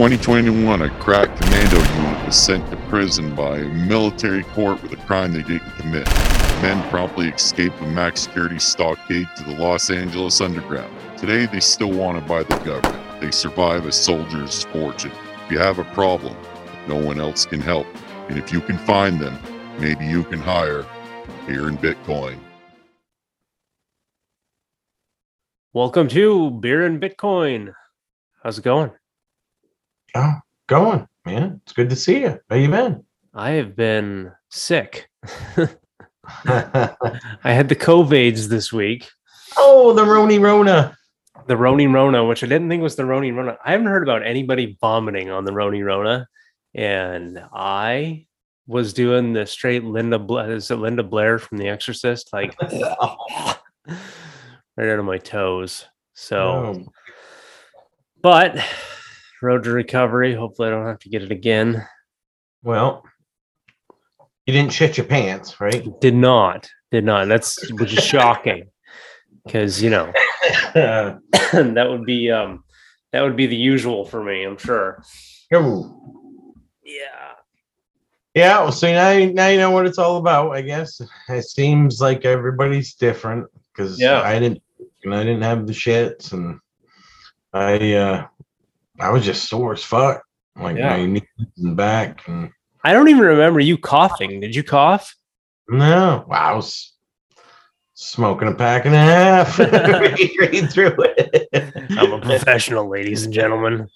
2021, a crack commando unit was sent to prison by a military court with a crime they didn't commit. Men promptly escaped a max security stockade to the Los Angeles underground. Today, they still wanted by the government. They survive a soldier's fortune. If you have a problem, no one else can help. And if you can find them, maybe you can hire here in Bitcoin. Welcome to Beer and Bitcoin. How's it going? Oh, going, man. It's good to see you. How you been? I have been sick. I had the COVIDs this week. oh, the Roni Rona. The Roni Rona, which I didn't think was the Roni Rona. I haven't heard about anybody vomiting on the Roni Rona. And I was doing the straight Linda Blair. Is it Linda Blair from The Exorcist? Like right out of my toes. So, Oh, but road to recovery. Hopefully, I don't have to get it again. well, you didn't shit your pants, right? Did not, did not. That's which is shocking because you know that would be um that would be the usual for me. I'm sure. Oh. Yeah. Yeah, well, so now, you- now you know what it's all about, I guess. It seems like everybody's different because Yeah. I didn't, and I didn't have the shits, and I, uh, I was just sore as fuck, like Yeah. my knees and back, and I don't even remember you coughing. Did you cough? no, wow, I was smoking a pack and a half right through it. I'm a professional, ladies and gentlemen.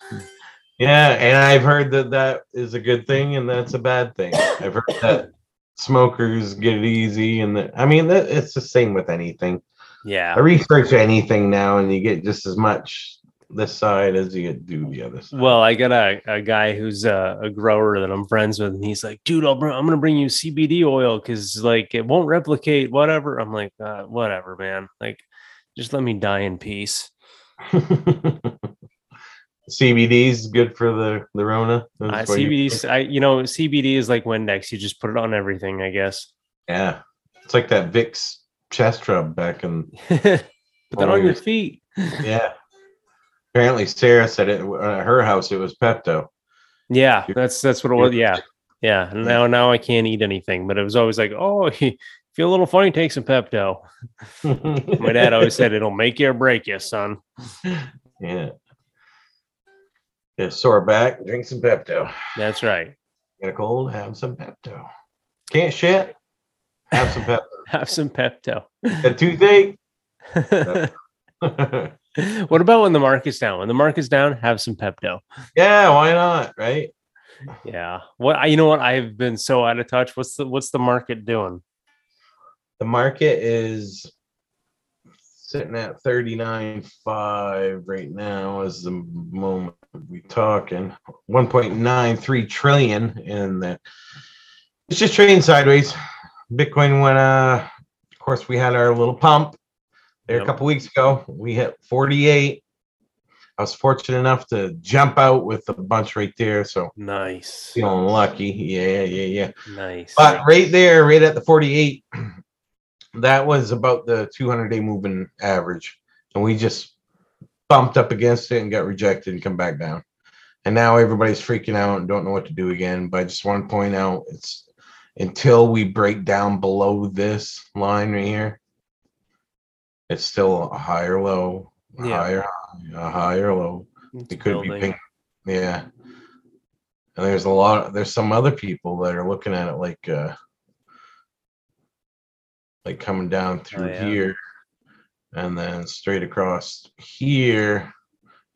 Yeah, and I've heard that that is a good thing and that's a bad thing. I've heard that smokers get it easy, and that I mean that it's the same with anything. Yeah, I research anything now, and you get just as much this side as you get do the other side. Well, I got a, a guy who's a, a grower that I'm friends with, and he's like, dude, I'll bring, I'm going to bring you CBD oil because, like, it won't replicate whatever. I'm like, uh, whatever, man. Like, just let me die in peace. CBD is good for the the Rona. Uh, you- I, you know, CBD is like Windex. You just put it on everything, I guess. yeah, it's like that Vicks chest rub back in. put that on your feet. Yeah. Apparently, Sarah said it uh, at her house. It was Pepto. Yeah, that's that's what it was. Yeah, yeah. And now now I can't eat anything, but it was always like, oh, you feel a little funny, take some Pepto. My dad always said it'll make you or break you, son. Yeah. Yeah, sore back, drink some Pepto. That's right. Get a cold, have some Pepto. Can't shit, have some Pepto. Have some Pepto. A toothache. what about when the market's down? When the market's down, have some Pepto. yeah, why not? Right? Yeah. What I you know what I've been so out of touch. What's the what's the market doing? The market is sitting at 39.5 right now as the moment we talking 1.93 trillion in the it's just trading sideways bitcoin went uh of course we had our little pump Yep. a couple weeks ago we hit 48 i was fortunate enough to jump out with a bunch right there so Nice. feeling lucky yeah yeah yeah Nice. but right there, right at the 48, that was about the 200 day moving average. And we just bumped up against it and got rejected and come back down. And now everybody's freaking out and don't know what to do again. But I just want to point out it's until we break down below this line right here, it's still a higher low, a Yeah. higher high, a higher low. It's It could be building. pink. Yeah. And there's a lot there's some other people that are looking at it like uh like coming down through Oh, yeah. here and then straight across here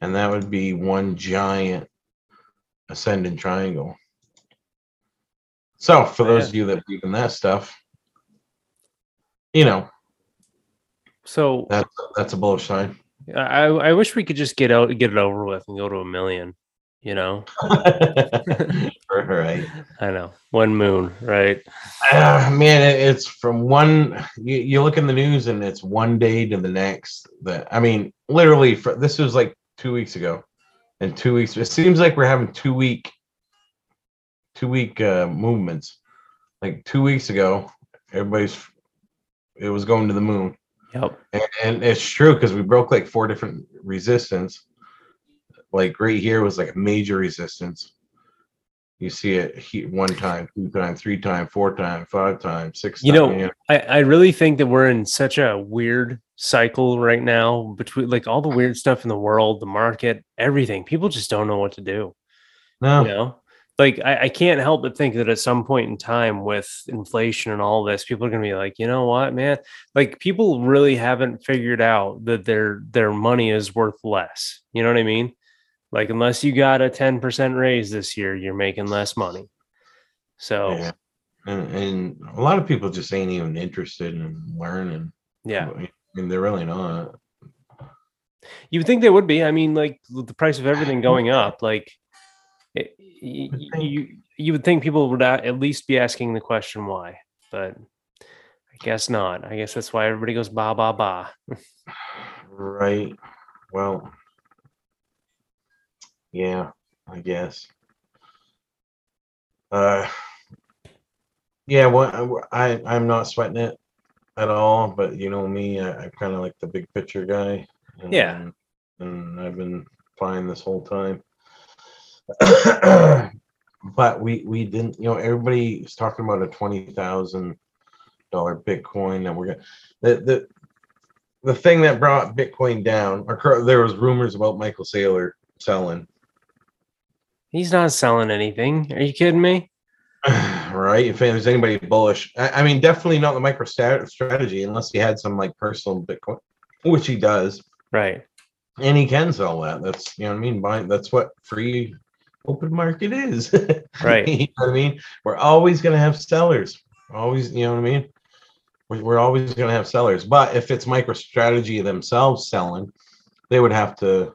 and that would be one giant ascending triangle. So for Oh, those of you that believe in that stuff, you know, So that's that's a bullish sign. I I wish we could just get out get it over with and go to a million. You know, right. I know one moon, right? Ah, man, it's from one. You, you look in the news and it's one day to the next. That I mean, literally, for, this was like two weeks ago, and two weeks. It seems like we're having two week, two week uh, movements. Like two weeks ago, everybody's it was going to the moon, Yep. and, and it's true because we broke like four different resistance. like right here was like a major resistance. You see it one time, two times, three times, four times, five times, six. You times, know, I, I really think that we're in such a weird cycle right now between like all the weird stuff in the world, the market, everything. People just don't know what to do. no, You know, like I, I can't help but think that at some point in time with inflation and all this, people are gonna be like, you know what, man? Like people really haven't figured out that their their money is worth less. You know what I mean? Like unless you got a 10% raise this year, you're making less money. So yeah. And, and a lot of people just ain't even interested in learning. yeah. I mean, they're really not. You would think they would be. I mean, like the price of everything going up, like it, y- Would y- think- you you would think people would at least be asking the question why, but I guess not. I guess that's why everybody goes ba ba ba. Right. Well, yeah, I guess. Uh, yeah, well, I, I- I'm not sweating it at all, but you know me, I, I'm kind of like the big picture guy. And, Yeah. And I've been fine this whole time. but we we didn't, you know, everybody is talking about a twenty thousand dollar Bitcoin, and we're gonna the the the thing that brought Bitcoin down, or there was rumors about Michael Saylor selling, He's not selling anything. Are you kidding me? right? If there's anybody bullish, I, I mean, definitely not the micro stat- strategy unless he had some like personal Bitcoin, which he does, Right. and he can sell that. That's you know what I mean. Buy, that's what free open market is, Right. you know what I mean? We're always gonna have sellers. Always, you know what I mean? We're, we're always gonna have sellers. But if it's MicroStrategy themselves selling, they would have to,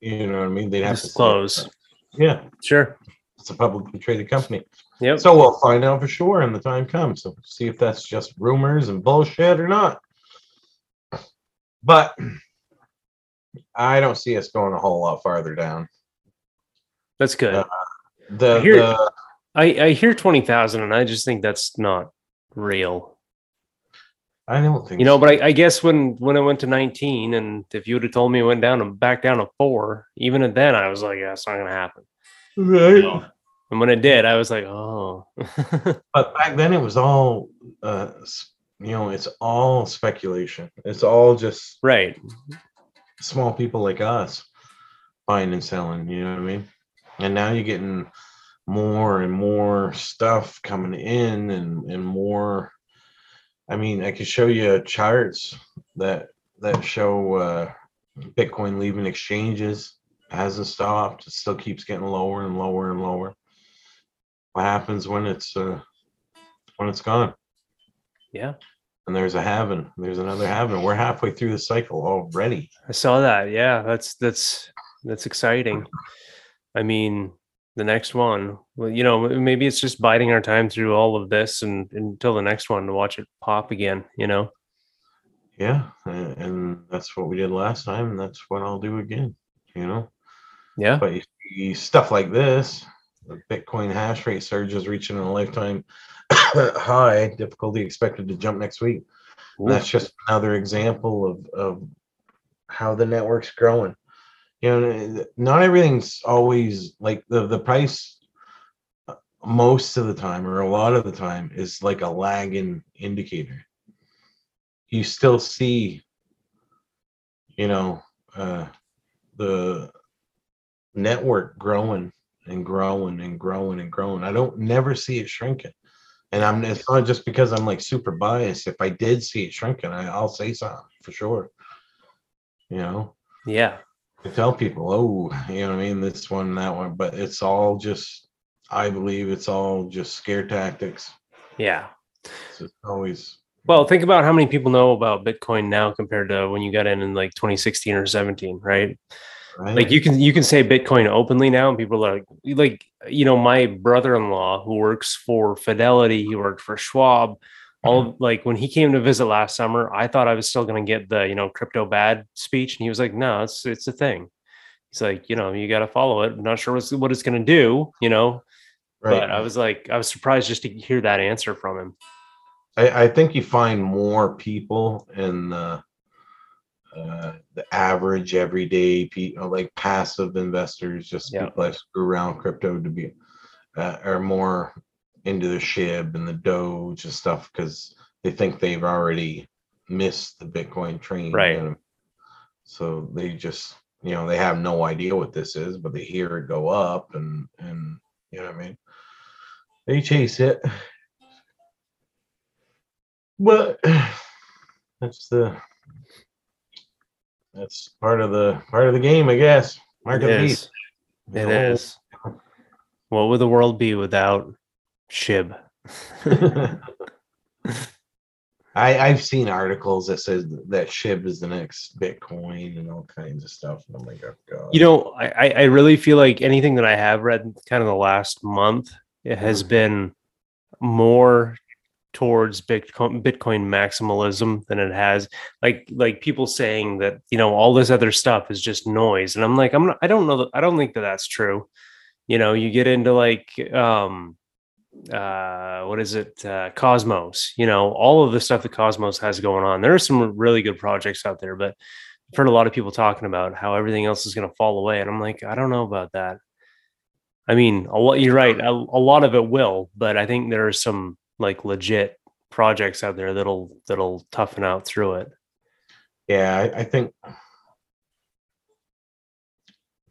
you know what I mean? They'd have to close. Yeah, Sure. it's a publicly traded company. Yep. So we'll find out for sure when the time comes. So see if that's just rumors and bullshit or not. But I don't see us going a whole lot farther down. That's good. Uh, The, I hear- the I, I hear 20,000 and I just think that's not real. I don't think You know, so. but I, I guess when when it went to 19 and if you would have told me it went down and back down to four, even at then I was like, yeah, it's not gonna happen. Right. And when it did, I was like, oh, But back then it was all uh you know, it's all speculation. It's all just right. small people like us buying and selling, you know what I mean? And now you're getting more and more stuff coming in and and more I mean, I could show you charts that that show uh Bitcoin leaving exchanges hasn't stopped. It still keeps getting lower and lower and lower. What happens when it's uh when it's gone? Yeah. And there's a halving. There's another halving. We're halfway through the cycle already. I saw that. Yeah, that's that's that's exciting. I mean, the next one, well, you know, maybe it's just biding our time through all of this and until the next one to watch it pop again, you know. Yeah, and, and that's what we did last time, and that's what I'll do again. You know, Yeah. but you see stuff like this, the Bitcoin hash rate surge is reaching a lifetime high, difficulty expected to jump next week. And that's just another example of of how the network's growing. You know, not everything's always like the the price. uh, Most of the time, or a lot of the time, is like a lagging indicator. You still see, you know, uh, the network growing and growing and growing and growing. I don't never see it shrinking. And I'm it's not just because I'm like super biased. If I did see it shrinking, I, I'll say something for sure. You know, Yeah. Tell people, oh, you know what I mean, this one, that one, but it's all just I believe it's all just scare tactics. Yeah. It's always Well, think about how many people know about Bitcoin now compared to when you got in in like 2016 or 17, right? right. Like you can you can say Bitcoin openly now, and people are like, like you know, my brother-in-law who works for Fidelity, he worked for Schwab. All like when he came to visit last summer, I thought I was still going to get the you know crypto bad speech, and he was like, "No, it's it's a thing." He's like, you know, you got to follow it. I'm not sure what's, what it's going to do, you know. right. But I was like, I was surprised just to hear that answer from him. I, I think you find more people in the uh, the average everyday people like passive investors, just Yeah. people that screw around crypto to be uh, are more into the SHIB and the Doge and stuff because they think they've already missed the Bitcoin train. Right. So they just you know they have no idea what this is, but they hear it go up and and you know what I mean. They chase it. But that's the that's part of the part of the game, I guess. Market It is. It is. What would the world be without SHIB? I I've seen articles that says that SHIB is the next Bitcoin and all kinds of stuff. And I'm like, oh god. You know, I, I- really feel like anything that I have read kind of the last month, it has Mhm. been more towards Bitcoin Bitcoin maximalism than it has like like people saying that you know all this other stuff is just noise and I'm like I'm not, I don't know that I don't think that that's true. You know, you get into like um uh what is it uh Cosmos, you know, all of the stuff that Cosmos has going on. There are some really good projects out there, but I've heard a lot of people talking about how everything else is going to fall away, and I'm like, I don't know about that. I mean, a lot. You're right. A, a lot of it will, but I think there are some like legit projects out there that'll that'll toughen out through it. Yeah, I, I think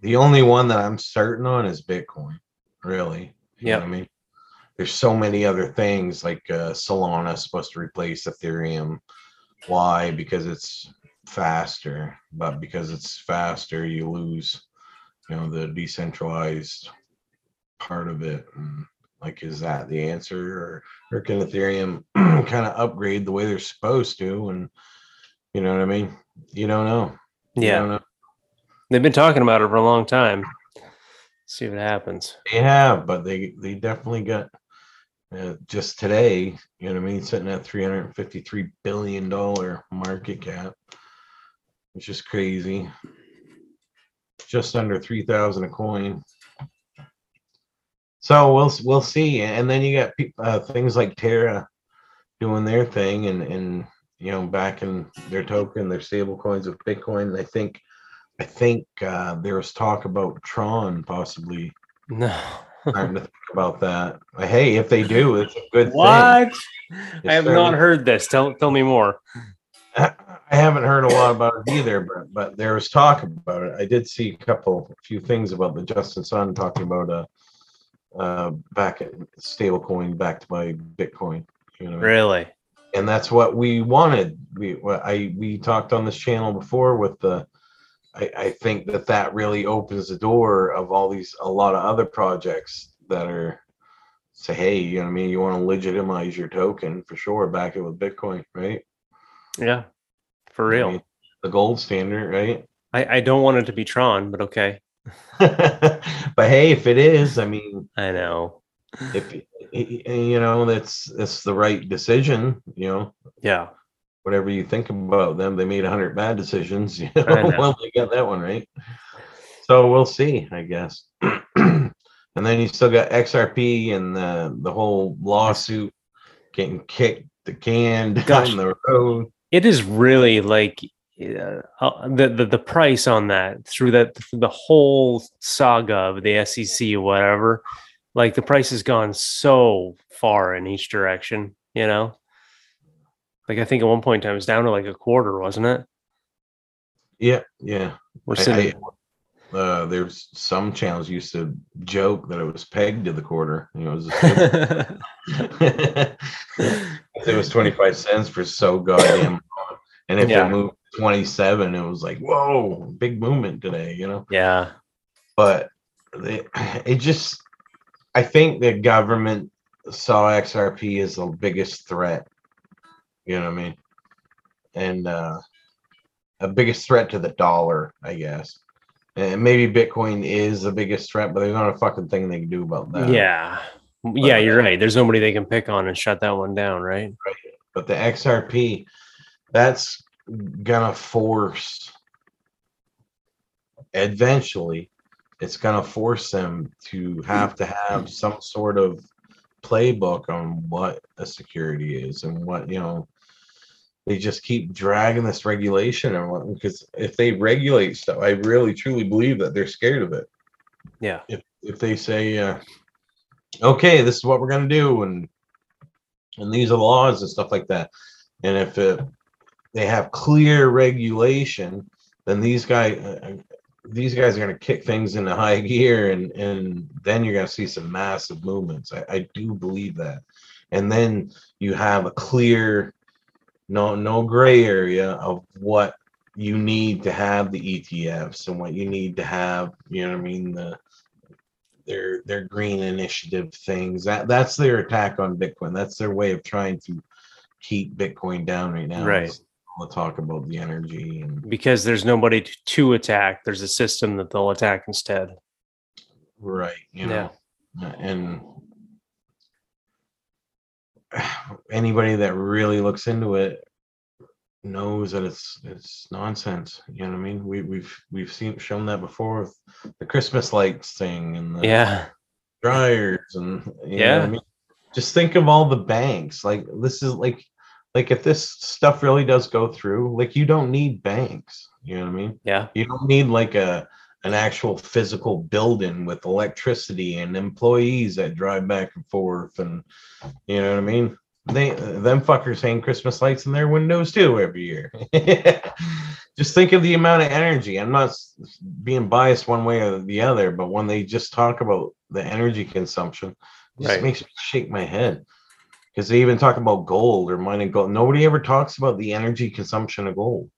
the only one that I'm certain on is Bitcoin, really. Yeah. I mean? There's so many other things like uh, Solana is supposed to replace Ethereum. Why? Because it's faster, but because it's faster, you lose, you know, the decentralized part of it. And like, is that the answer, or or can Ethereum kind of upgrade the way they're supposed to? And you know what I mean? You don't know. Yeah, don't know. they've been talking about it for a long time. See what happens. They have, but they they definitely got uh, just today. You know what I mean? Sitting at three hundred fifty three billion dollar market cap, which is crazy. Just under three thousand a coin. So we'll we'll see, and then you got uh, things like Terra doing their thing, and and you know backing their token, their stable coins of Bitcoin. I think I think uh, there was talk about Tron possibly No. Starting to think about that. Hey, if they do, it's a good what? thing. I have not heard this. Tell tell me more. I haven't heard a lot about it either, but but there was talk about it. I did see a couple, a few things about the Justin Sun talking about uh, uh, back at stablecoin backed by Bitcoin. You know, Really? and that's what we wanted. We I we talked on this channel before with the. I, I think that that really opens the door of all these a lot of other projects that are say, hey, you know what I mean? You want to legitimize your token for sure, back it with Bitcoin, right? Yeah. For I real. mean, the gold standard, right? I, I don't want it to be Tron, but okay. but hey, if it is, I mean, I know. if eh, eh, eh, you know, that's that's the right decision. You know, Yeah. Whatever you think about them, they made a hundred bad decisions. You know, know. well, they got that one right. So we'll see, I guess. and then you still got XRP and the the whole lawsuit getting kicked the can down Gosh. the road. it is really like uh, uh, the, the the price on that through that through the whole saga of the SEC or whatever. Like the price has gone so far in each direction, you know. Like I think at one point in time it was down to like a quarter, wasn't it? Yeah, yeah. We're I- sitting. uh, there's some channels used to joke that it was pegged to the quarter. You know, it was it was 25 cents for so goddamn long. And if Yeah. it moved 27, it was like, whoa, big movement today, you know? yeah, But they, it just, I think the government saw XRP as the biggest threat. You know what I mean? And uh, a biggest threat to the dollar, I guess. And maybe Bitcoin is the biggest threat, but there's not a fucking thing they can do about that. yeah, yeah. You're right. There's nobody they can pick on and shut that one down, right? right? but the XRP, that's gonna force eventually it's gonna force them to have to have some sort of playbook on what a security is and what you know they just keep dragging this regulation and what because if they regulate stuff, I really truly believe that they're scared of it. Yeah. If if they say, uh, okay, this is what we're gonna do, and and these are laws and stuff like that, and if it, they have clear regulation, then these guys. Uh, these guys are going to kick things into high gear and and then you're going to see some massive movements I, I do believe that and then you have a clear no no gray area of what you need to have the ETFs and what you need to have, you know what I mean, the their their green initiative things. That that's their attack on Bitcoin. That's their way of trying to keep Bitcoin down right now. Right. We'll talk about the energy and Because there's nobody to, to attack. There's a system that they'll attack instead. right, you know. And anybody that really looks into it knows that it's it's nonsense. You know what I mean? We we've we've seen shown that before with the Christmas lights thing and the Yeah. dryers and you know what Yeah. I mean? Just think of all the banks. Like this is like like if this stuff really does go through, like you don't need banks. You know what I mean? Yeah. You don't need like a an actual physical building with electricity and employees that drive back and forth and you know what I mean? They them fuckers hang Christmas lights in their windows too every year. just think of the amount of energy. I'm not being biased one way or the other, but when they just talk about the energy consumption, it just Right. makes me shake my head. Because they even talk about gold or mining gold. Nobody ever talks about the energy consumption of gold.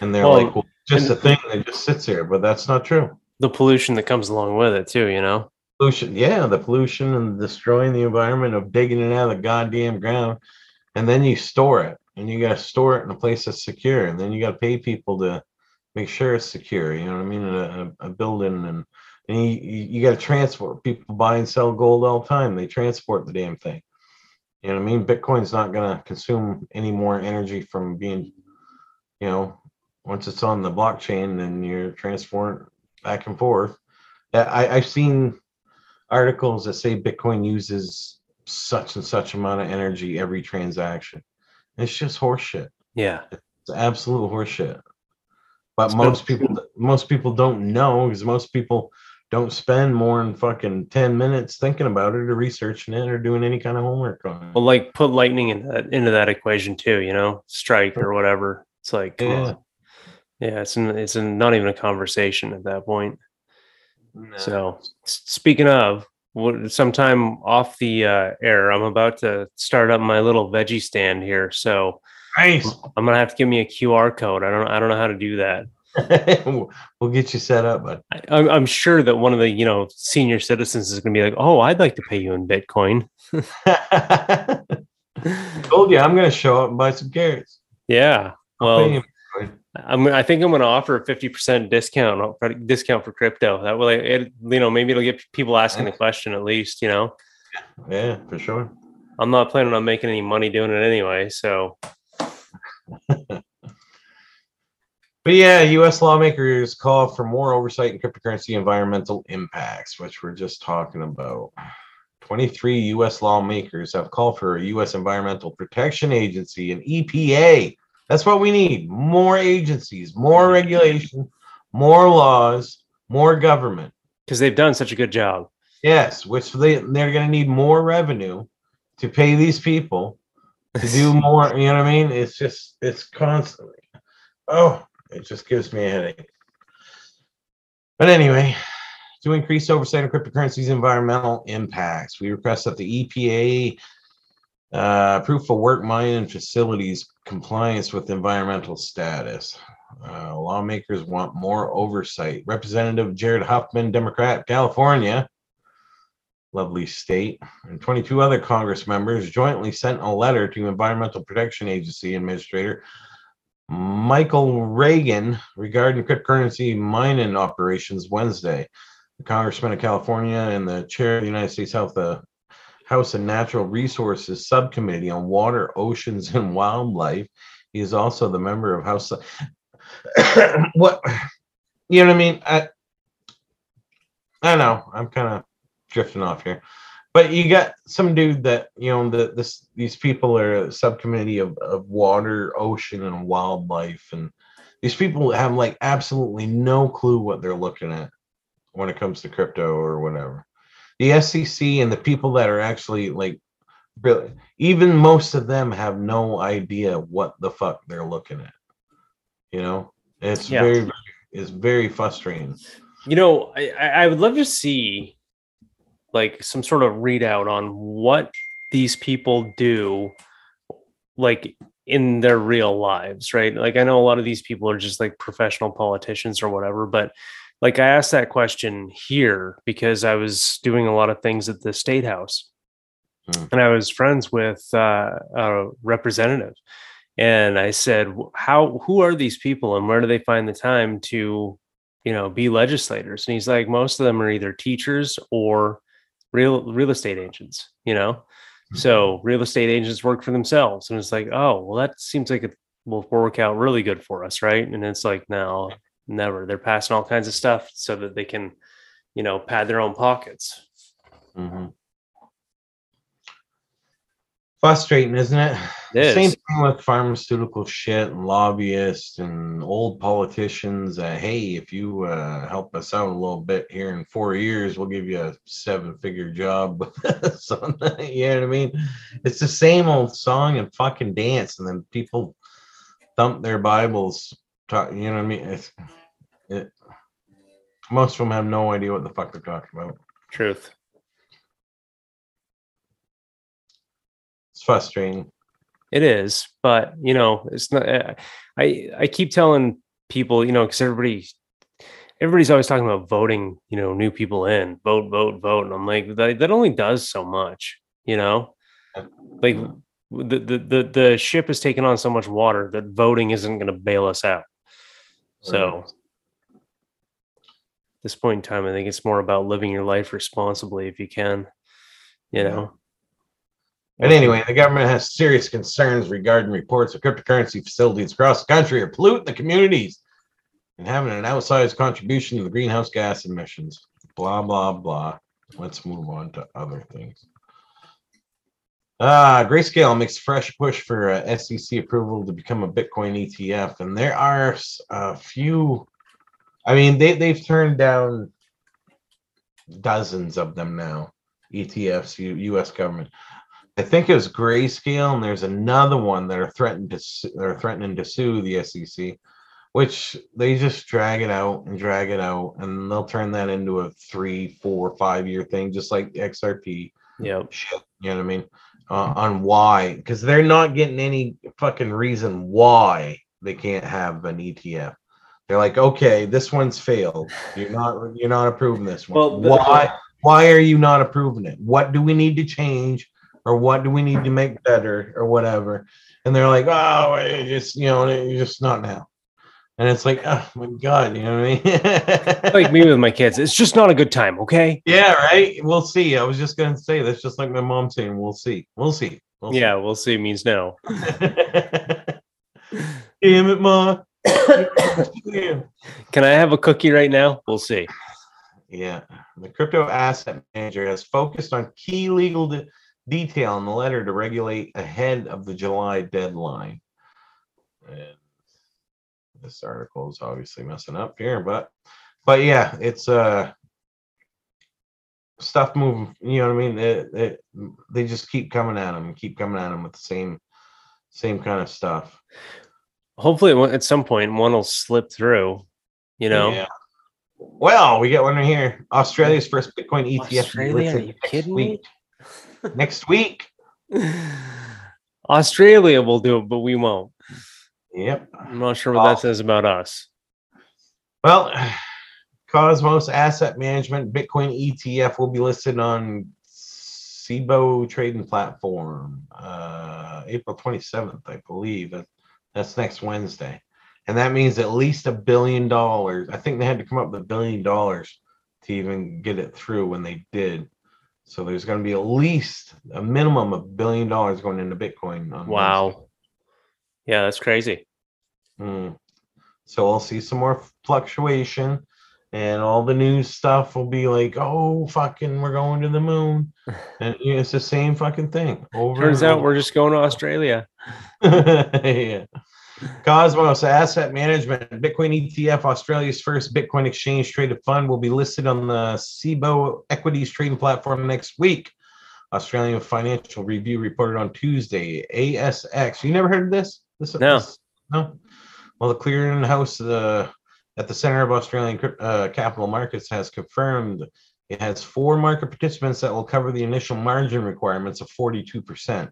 And they're Well, like, well, just and- a thing that just sits here, but that's not true. The pollution that comes along with it too, you know? pollution yeah the pollution and destroying the environment of digging it out of the goddamn ground and then you store it and you got to store it in a place that's secure and then you got to pay people to make sure it's secure you know what i mean a, a building and, and you, you, you got to transport people buy and sell gold all the time they transport the damn thing you know what i mean bitcoin's not going to consume any more energy from being you know once it's on the blockchain then you're transporting back and forth I, I've seen articles that say Bitcoin uses such and such amount of energy every transaction. It's just horseshit. Yeah. It's absolute horseshit. But So- most people, most people don't know because most people don't spend more than fucking ten minutes thinking about it or researching it or doing any kind of homework on Well, like put lightning into that, into that equation too, you know, strike or whatever. It's like, it. Yeah. Yeah, it's an, it's a, not even a conversation at that point. So speaking of, sometime off the uh, air, I'm about to start up my little veggie stand here. So nice. I'm gonna have to give me a QR code. I don't I don't know how to do that. we'll get you set up, but I, I'm, I'm sure that one of the you know senior citizens is gonna be like, oh, I'd like to pay you in Bitcoin. Told you I'm gonna show up and buy some carrots. yeah. Well. I'm, I think I'm going to offer a 50% discount for- discount for crypto. That way, it, you know, maybe it'll get people asking the question at least, you know, Yeah, for sure. I'm not planning on making any money doing it anyway. So But yeah, U.S. lawmakers call for more oversight in cryptocurrency environmental impacts, which we're just talking about. 23 U.S. lawmakers have called for a U.S. Environmental Protection Agency, an EPA. That's what we need more agencies, more regulation, more laws, more government. because they've done such a good job. Yes, which they, they're going to need more revenue to pay these people to do more. You know what I mean? It's just, it's constantly. Oh, it just gives me a headache. But anyway, to increase oversight of cryptocurrencies' environmental impacts, we request that the EPA uh, proof of work mining facilities compliance with environmental status. Uh, lawmakers want more oversight. Representative Jared Huffman, Democrat, California, lovely state, and 22 other Congress members jointly sent a letter to Environmental Protection Agency Administrator Michael Regan regarding cryptocurrency mining operations Wednesday. The Congressman of California and the chair of the United States Health the House and Natural Resources Subcommittee on Water, Oceans, and Wildlife. He is also the member of House. what you know what I mean? I I know I'm kind of drifting off here, But you got some dude that you know the this these people are a subcommittee of, of water, ocean, and wildlife, and these people have like absolutely no clue what they're looking at when it comes to crypto or whatever. The SEC and the people that are actually like really even most of them have no idea what the fuck they're looking at. You know, it's Yeah. very it's very frustrating. You know, I, I I would love to see like some sort of readout on what these people do like in their real lives, right? Like I know a lot of these people are just like professional politicians or whatever, but like I asked that question here because I was doing a lot of things at the state house. Hmm. And I was friends with uh, a representative. And I said, "How who are these people and where do they find the time to you know be legislators? And he's like most of them are either teachers or real real estate agents you know? So real estate agents work for themselves. And it's like oh well that seems like it will work out really good for us right? And it's like no never they're passing all kinds of stuff so that they can you know pad their own pockets Mhm. Frustrating, isn't it? It is. Same thing with pharmaceutical shit and lobbyists and old politicians. Uh, hey, if you uh, help us out a little bit here in four years, we'll give you a seven-figure job. so, you know what I mean? It's the same old song and fucking dance, and then people thump their Bibles. Talk, you know what I mean? It's, it, most of them have no idea what the fuck they're talking about. truth It's frustrating. It is, but you know, it's not. I I keep telling people, you know, because everybody, everybody's always talking about voting, you know, new people in, vote, vote, vote, and I'm like, that, that only does so much, you know, like the the the the ship has taken on so much water that voting isn't going to bail us out. So. at This point in time, I think it's more about living your life responsibly if you can, you know. And anyway, the government has serious concerns regarding reports of cryptocurrency facilities across the country are polluting the communities and having an outsized contribution to the greenhouse gas emissions. Blah, blah, blah. Let's move on to other things. Uh, Grayscale makes a fresh push for uh, SEC approval to become a Bitcoin ETF. And there are a few, I mean, they, they've turned down dozens of them now, ETFs, U, US government. I think it was Grayscale, and there's another one that are threatened to they're threatening to sue the SEC, which they just drag it out and drag it out, and they'll turn that into a three, four, five year thing, just like XRP Yep. shit. You know what I mean? Uh, on why? Because they're not getting any fucking reason why they can't have an ETF. They're like, okay, this one's failed. You're not you're not approving this one. Well, why? Why are you not approving it? What do we need to change, or what do we need to make better, or whatever? And they're like, oh, just you know, it's just not now. And it's like, oh my god, you know what I mean? Like me with my kids, it's just not a good time. Okay. Yeah, right. We'll see. I was just gonna say that's just like my mom saying, "We'll see. We'll see." We'll see. Yeah, we'll see means no. Damn it, ma. Can I have a cookie right now? We'll see. Yeah. The crypto asset manager has focused on key legal de- detail in the letter to regulate ahead of the July deadline. And this article is obviously messing up here, but but yeah, it's uh stuff moving. You know what I mean? It, it, they just keep coming at them, keep coming at them with the same same kind of stuff. Hopefully, at some point, one will slip through. You know, Yeah. Well, we got one right here. Australia's first Bitcoin ETF. Australia? Are you next kidding me? Next week. Australia will do it, but we won't. Yep. I'm not sure what that says about us. Well, Cosmos Asset Management Bitcoin ETF will be listed on Cboe trading platform uh, April 27th, I believe. That- That's next Wednesday. And that means at least a billion dollars. I think they had to come up with a billion dollars to even get it through when they did. So there's going to be at least a minimum of a billion dollars going into Bitcoin. On Wednesday. Yeah, that's crazy. Mm. So we'll see some more fluctuation. and all the news stuff will be like, "Oh, fucking, we're going to the moon," and you know, it's the same fucking thing. Over Turns out over. we're just going to Australia. yeah. Cosmos Asset Management Bitcoin ETF, Australia's first Bitcoin exchange traded fund, will be listed on the Cboe Equities trading platform next week. Australian Financial Review reported on Tuesday. ASX. You never heard of this? This No. this- no. Well, the clearinghouse uh, at the center of Australian uh, capital markets has confirmed it has four market participants that will cover the initial margin requirements of 42%.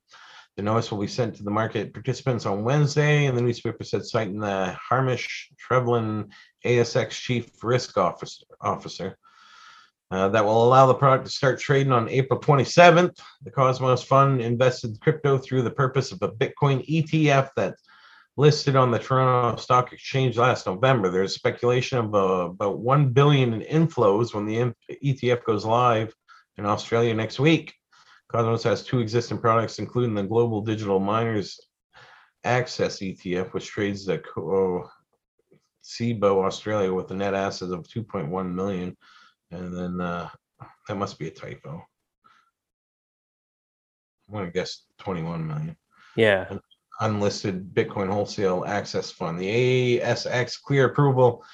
The notice will be sent to the market participants on Wednesday, and the newspaper said, citing the Hamish Treleaven ASX Chief Risk Officer, officer uh, that will allow the product to start trading on April 27th. The Cosmos Fund invested crypto through the purpose of a Bitcoin ETF that listed on the Toronto Stock Exchange last November. There's speculation of uh, about 1 billion in inflows when the ETF goes live in Australia next week. Cosmos has two existing products, including the Global Digital Miners Access ETF, which trades the Co- Cboe Australia with a net assets of 2.1 million. And then uh, that must be a typo. I'm going to guess 21 million Yeah. unlisted Bitcoin wholesale access fund. The ASX clear approval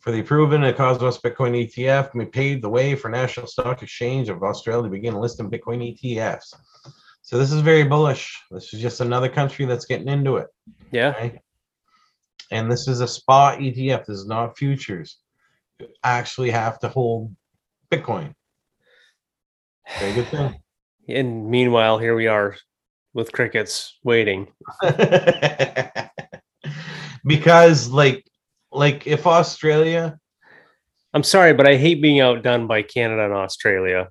for the proven and Cosmos Bitcoin ETF may pave the way for National Stock Exchange of Australia to begin listing Bitcoin ETFs. So this is very bullish. This is just another country that's getting into it. Yeah. And this is a spot ETF. This is not futures. You actually have to hold Bitcoin. Very good thing. And meanwhile, here we are with crickets waiting. because like like if Australia, I'm sorry, but I hate being outdone by Canada and Australia.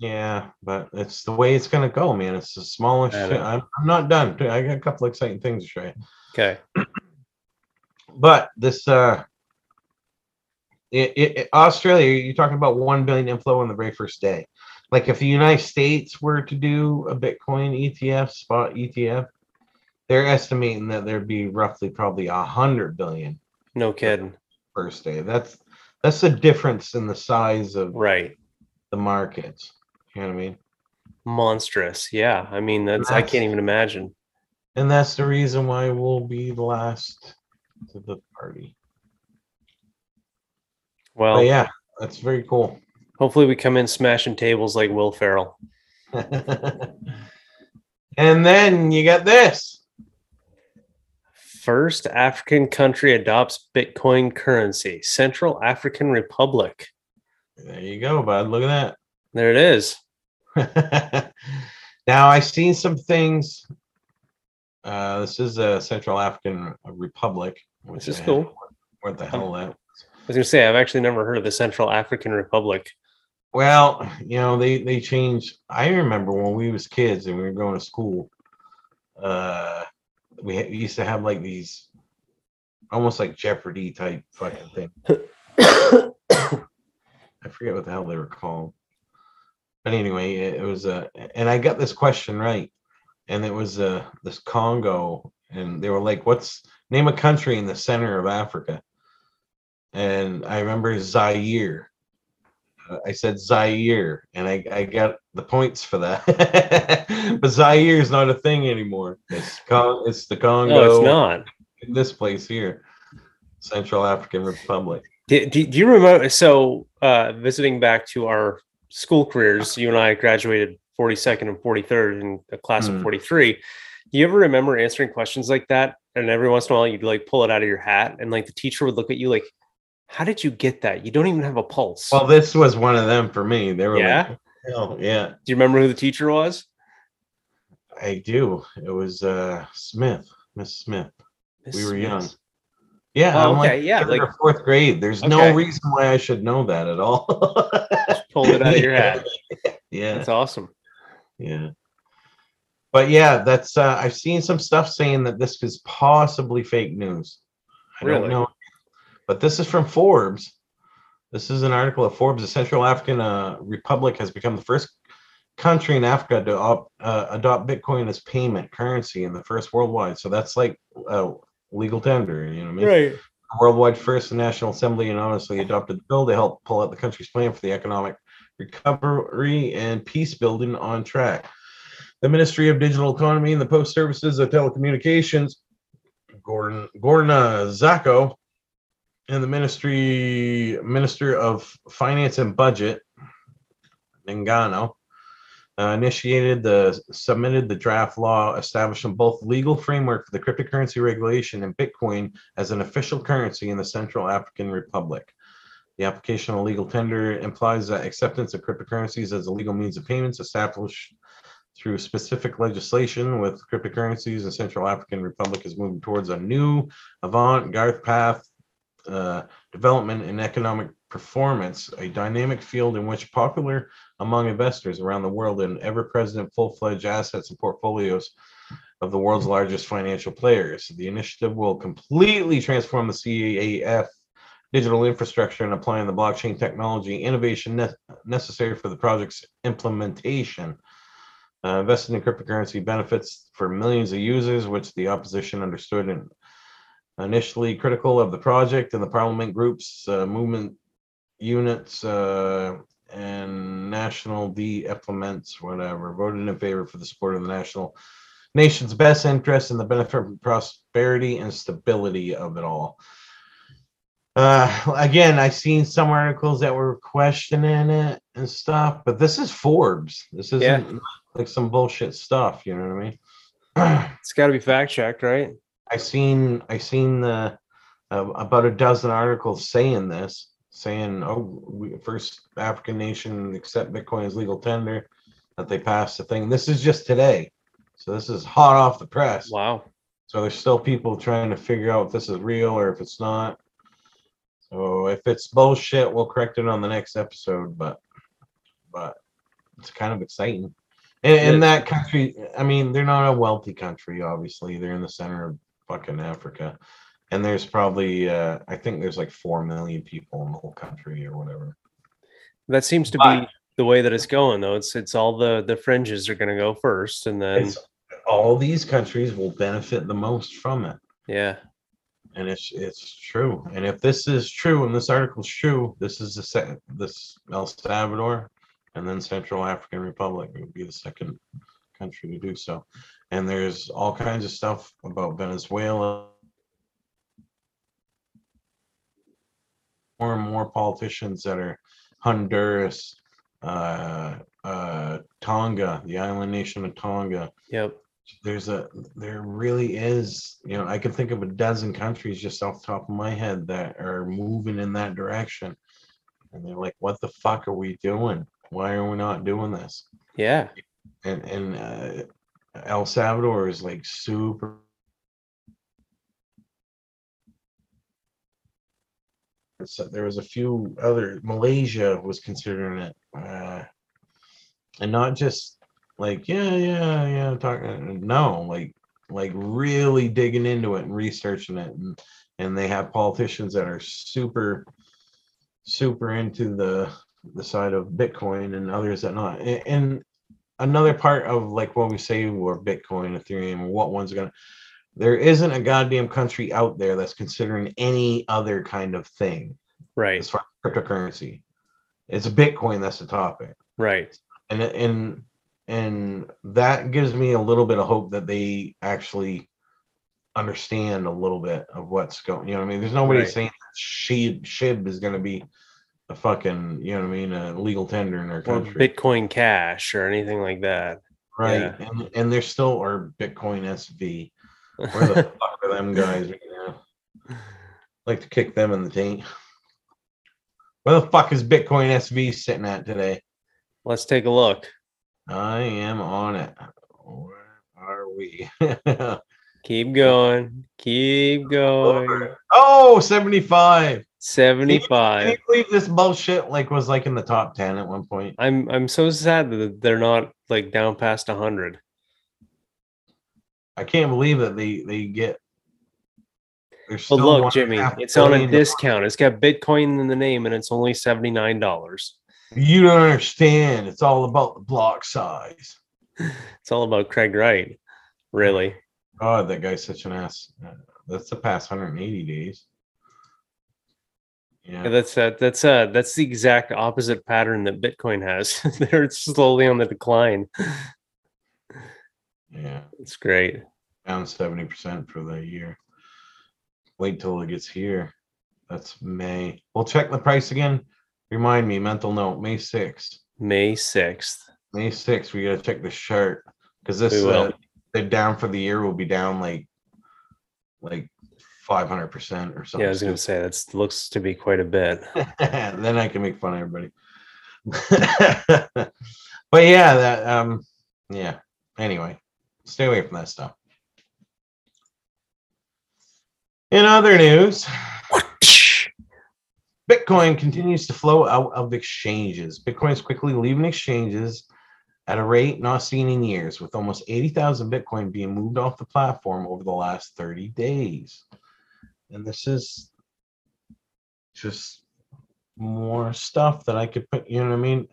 yeah, but it's the way it's gonna go, man. It's the smallest. I shit. know. I'm, I'm not done. I got a couple exciting things to show you. Okay. But this uh it, it, Australia, you're talking about one billion inflow on the very first day. Like if the United States were to do a Bitcoin ETF, spot ETF, they're estimating that there'd be roughly probably a hundred billion No kidding. first day. That's that's the difference in the size of Right. the markets. You know what I mean? Monstrous. Yeah. I mean, that's, I can't even imagine. And that's the reason why we'll be the last to the party. Well, But yeah, that's very cool. hopefully we come in smashing tables like Will Ferrell. and then you got this. First African country adopts Bitcoin currency, Central African Republic. There you go, bud. Look at that. There it is. now I've seen some things. Uh, this is a Central African Republic. which This is cool. What the hell that? I was gonna say I've actually never heard of the Central African Republic. Well, you know, they they changed. I remember when we was kids and we were going to school. Uh, we, we used to have like these, almost like Jeopardy type fucking thing. I forget what the hell they were called. But anyway, it, it was uh, and I got this question right, and it was uh this Congo, and they were like, "What's name a country in the center of Africa?" And I remember Zaire. Uh, I said Zaire, and I, I got the points for that. but Zaire is not a thing anymore. It's Con- it's the Congo. no, it's not. in this place here, Central African Republic. Do, do, do you remember? So, uh, visiting back to our school careers, you and I graduated 42nd and 43rd in a class of Hmm. 43. Do you ever remember answering questions like that? And every once in a while, you'd like pull it out of your hat, and like the teacher would look at you like, "How did you get that? You don't even have a pulse." Well, this was one of them for me. They were Yeah? like, Hell, yeah, do you remember who the teacher was? I do. It was uh Smith, Miss Smith. We were young. Yeah, Oh, I'm okay, like yeah, third like- or fourth grade. There's no reason why I should know that at all. Pulled it out of your hat. Yeah, That's awesome. yeah. But yeah, that's uh I've seen some stuff saying that this is possibly fake news. I Really? don't know. But this is from Forbes. This is an article of Forbes. The Central African uh, Republic has become the first country in Africa to op, uh, adopt Bitcoin as payment currency and the first worldwide. So that's like uh, legal tender. You know what I mean? Right. worldwide first, the National Assembly unanimously adopted the bill to help pull out the country's plan for the economic recovery and peace building on track. The Ministry of Digital Economy and the Post Services of Telecommunications, Gordon Gordon uh, Zacco, and the Ministry Minister of Finance and Budget, Ningano, uh, initiated the submitted the draft law establishing both legal framework for the cryptocurrency regulation and Bitcoin as an official currency in the Central African Republic. The application of legal tender implies that acceptance of cryptocurrencies as a legal means of payments established through specific legislation with cryptocurrencies in Central African Republic is moving towards a new avant-garde path uh, development and economic performance, a dynamic field in which popular among investors around the world and ever-present full-fledged assets and portfolios of the world's largest financial players. The initiative will completely transform the CAF digital infrastructure and applying the blockchain technology innovation ne- necessary for the project's implementation. Uh, investing in cryptocurrency benefits for millions of users, which the opposition understood and initially critical of the project and the parliament groups, uh, movement units, uh, and national D implements, whatever, voted in favor for the support of the national nation's best interest and the benefit and prosperity and stability of it all. Uh, again, I've seen some articles that were questioning it and stuff, but this is Forbes. This isn't Yeah. like some bullshit stuff. You know what I mean? It's got to be fact checked, right? I seen I seen the uh, about a dozen articles saying this, saying, "Oh, we, first African nation accept Bitcoin as legal tender," that they passed the thing. This is just today, so this is hot off the press. Wow. So there's still people trying to figure out if this is real or if it's not. So if it's bullshit, we'll correct it on the next episode. But but it's kind of exciting. And, that country, I mean, they're not a wealthy country. Obviously, they're in the center of fucking Africa, and there's probably uh, I think there's like four million people in the whole country or whatever. That seems to But- be the way that it's going, though. It's it's all the the fringes are going to go first, and then all these countries will benefit the most from it. yeah, and it's it's true. And if this is true, and this article's true, this is the se- this El Salvador, and then Central African Republic would be the second country to do so. And there's all kinds of stuff about Venezuela. More and more politicians that are Honduras, uh, uh, Tonga, the island nation of Tonga, yep, there's a there really is you know i can think of a dozen countries just off the top of my head that are moving in that direction. And they're like what the fuck are we doing? Why are we not doing this? Yeah, and and uh, el salvador is like super so there was a few other malaysia was considering it uh, and not just like yeah yeah yeah talking no like like really digging into it and researching it and and they have politicians that are super super into the the side of bitcoin and others that not A- and another part of like what we say we're bitcoin ethereum or what one's gonna there isn't a goddamn country out there that's considering any other kind of thing right, as far as cryptocurrency it's bitcoin that's the topic right, and and and that gives me a little bit of hope that they actually understand a little bit of what's going. You know what I mean? There's nobody Right. saying that SHIB SHIB is going to be a fucking you know what I mean a legal tender in our or country, Bitcoin Cash or anything like that. right? And and there's still or Bitcoin SV. Where the fuck are them guys right now? Like to kick them in the taint. Where the fuck is Bitcoin SV sitting at today? Let's take a look. I am on it. Where are we? Keep going, keep going. oh, 75. Can you believe this bullshit like was like in the top 10 at one point? I'm I'm so sad that they're not like down past hundred. I can't believe that they they get But look, Jimmy, it's on a discount. It's got Bitcoin in the name, and it's only seventy nine dollars. You don't understand. It's all about the block size. It's all about Craig Wright, really. God, that guy's such an ass. Uh, That's the past 180 days. Yeah, Yeah. that's uh, that's uh, that's the exact opposite pattern that Bitcoin has. They're slowly on the decline. Yeah. It's great. Down 70% for the year. Wait till it gets here. That's May. We'll check the price again. Remind me, mental note, May 6th. May sixth. May 6th, we gotta check the chart. Because this uh, the down for the year will be down like like 500% or something. Yeah, I was gonna say that looks to be quite a bit. then I can make fun of everybody. but yeah, that um yeah. Anyway, stay away from that stuff. In other news, Bitcoin continues to flow out of exchanges. Bitcoin is quickly leaving exchanges at a rate not seen in years, with almost 80,000 Bitcoin being moved off the platform over the last 30 days. And this is just more stuff that I could put, you know what I mean?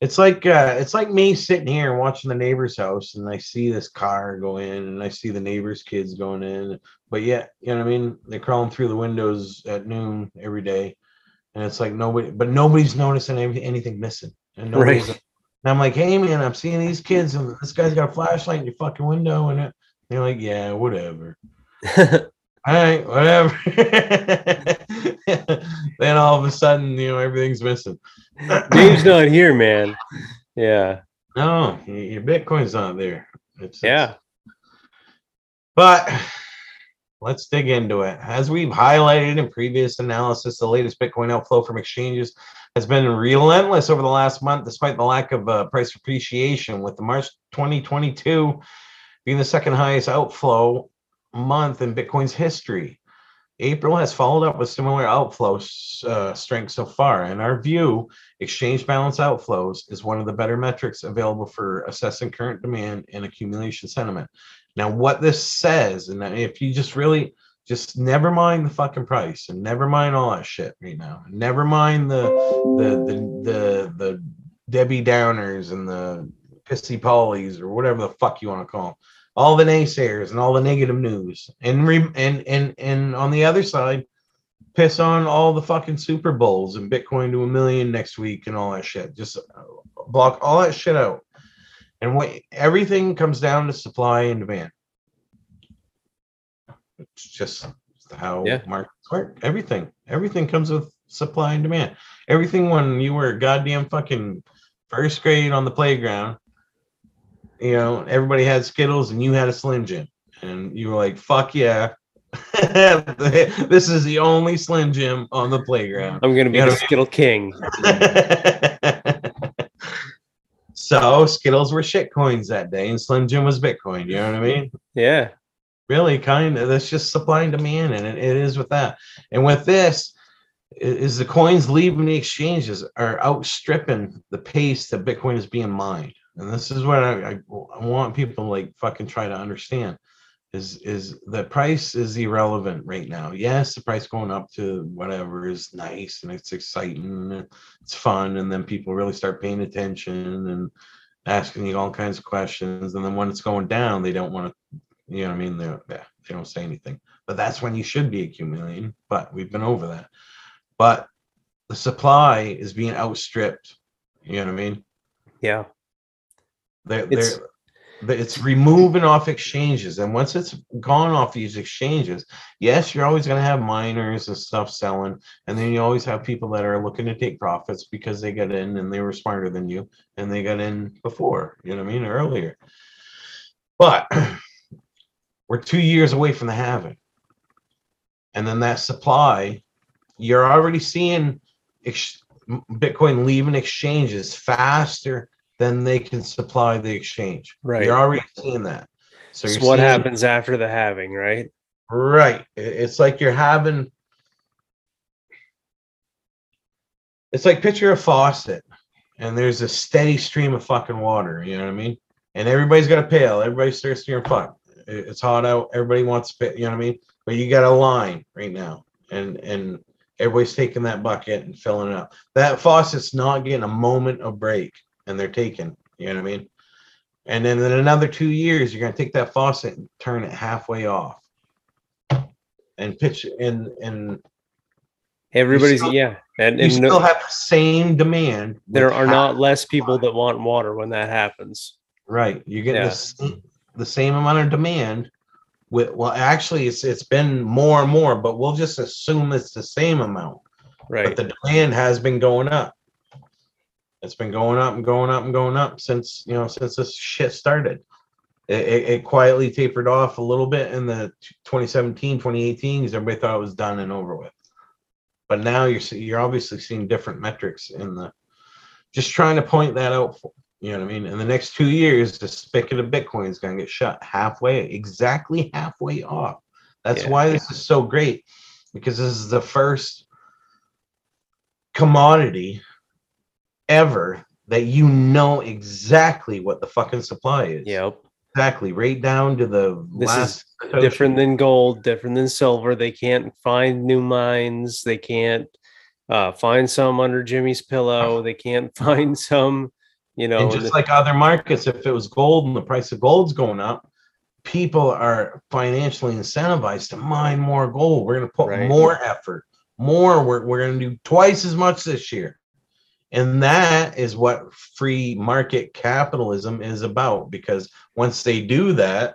It's like uh it's like me sitting here and watching the neighbor's house and I see this car go in and I see the neighbor's kids going in, but yet, you know what I mean? They're crawling through the windows at noon every day. And it's like nobody but nobody's noticing any- anything missing. And nobody's Right. And I'm like, hey man, I'm seeing these kids and this guy's got a flashlight in your fucking window and they're like, yeah, whatever all right, whatever. then all of a sudden, you know, everything's missing. Dave's not here, man. Yeah, no, your Bitcoin's not there. It's, yeah. But let's dig into it. As we've highlighted in previous analysis, the latest Bitcoin outflow from exchanges has been relentless over the last month, despite the lack of uh, price appreciation, with the March 2022 being the second highest outflow month in Bitcoin's history. April has followed up with similar outflow uh, strength so far. In our view, exchange balance outflows is one of the better metrics available for assessing current demand and accumulation sentiment. Now, what this says, and if you just really just never mind the fucking price and never mind all that shit right now, never mind the the the the, the Debbie Downers and the pissy Pollies or whatever the fuck you want to call them all the naysayers and all the negative news. And re- and and and on the other side piss on all the fucking super bowls and bitcoin to a million next week and all that shit. Just uh, block all that shit out. And what everything comes down to supply and demand it's just how Yeah. markets work everything everything comes with supply and demand everything when you were goddamn fucking first grade on the playground you know, everybody had Skittles and you had a Slim Jim. And you were like, fuck yeah. this is the only Slim Jim on the playground. I'm gonna be You the know- Skittle King. so Skittles were shit coins that day and Slim Jim was Bitcoin. You know what I mean? Yeah, Really, kind of. That's just supply and demand, and it, it is with that. And with this, is the coins leaving the exchanges are outstripping the pace that Bitcoin is being mined. And this is what I, I, I want people to like fucking try to understand. Is is the price is irrelevant right now? Yes, the price going up to whatever is nice and it's exciting and it's fun, and then people really start paying attention and asking you all kinds of questions. And then when it's going down, they don't want to you know what I mean? They're, yeah, they don't say anything. But that's when you should be accumulating. But we've been over that. But the supply is being outstripped. You know what I mean? yeah. They're, It's- they're, they- it's removing off exchanges. And once it's gone off these exchanges, yes, you're always going to have miners and stuff selling. And then you always have people that are looking to take profits because they got in and they were smarter than you and they got in before, you know what I mean? Earlier. But we're two years away from the halving. And then that supply, you're already seeing ex- Bitcoin leaving exchanges faster than they can supply the exchange. Right. You're already seeing that. So what seeing- happens after the halving, right? Right. It's like you're having. It's like picture a faucet, and there's a steady stream of fucking water. You know what I mean? And everybody's got a pail. Everybody's thirsty and fuck. It- It's hot out. Everybody wants to spit. You know what I mean? But you got a line right now, and and everybody's taking that bucket and filling it up. That faucet's not getting a moment of break, and they're taking. You know what I mean? And then in another two years, you're gonna take that faucet and turn it halfway off and pitch and and Everybody's still- yeah, and, You and still have the same demand. there are half not less people that want water when that happens. Right. You're getting Yeah. the, same, the same amount of demand with well actually it's it's been more and more, but we'll just assume it's the same amount. Right. But the demand has been going up. It's been going up and going up and going up since you know since this shit started. It, it, it quietly tapered off a little bit in the 2017, 2018 because everybody thought it was done and over with. But now you're you're obviously seeing different metrics in the just trying to point that out for you know what I mean? In the next two years, the spigot of Bitcoin is going to get shut halfway, exactly halfway off. That's Yeah. why this is so great because this is the first commodity ever that you know exactly what the fucking supply is. Yep. Exactly, right down to the This is last Satoshi. different than gold, different than silver. They can't find new mines. They can't uh, find some under Jimmy's pillow. They can't find some, you know. and just the- like other markets, if it was gold and the price of gold's going up, people are financially incentivized to mine more gold. We're going to put Right. more effort, more. We're, we're going to do twice as much this year. And that is what free market capitalism is about. Because once they do that,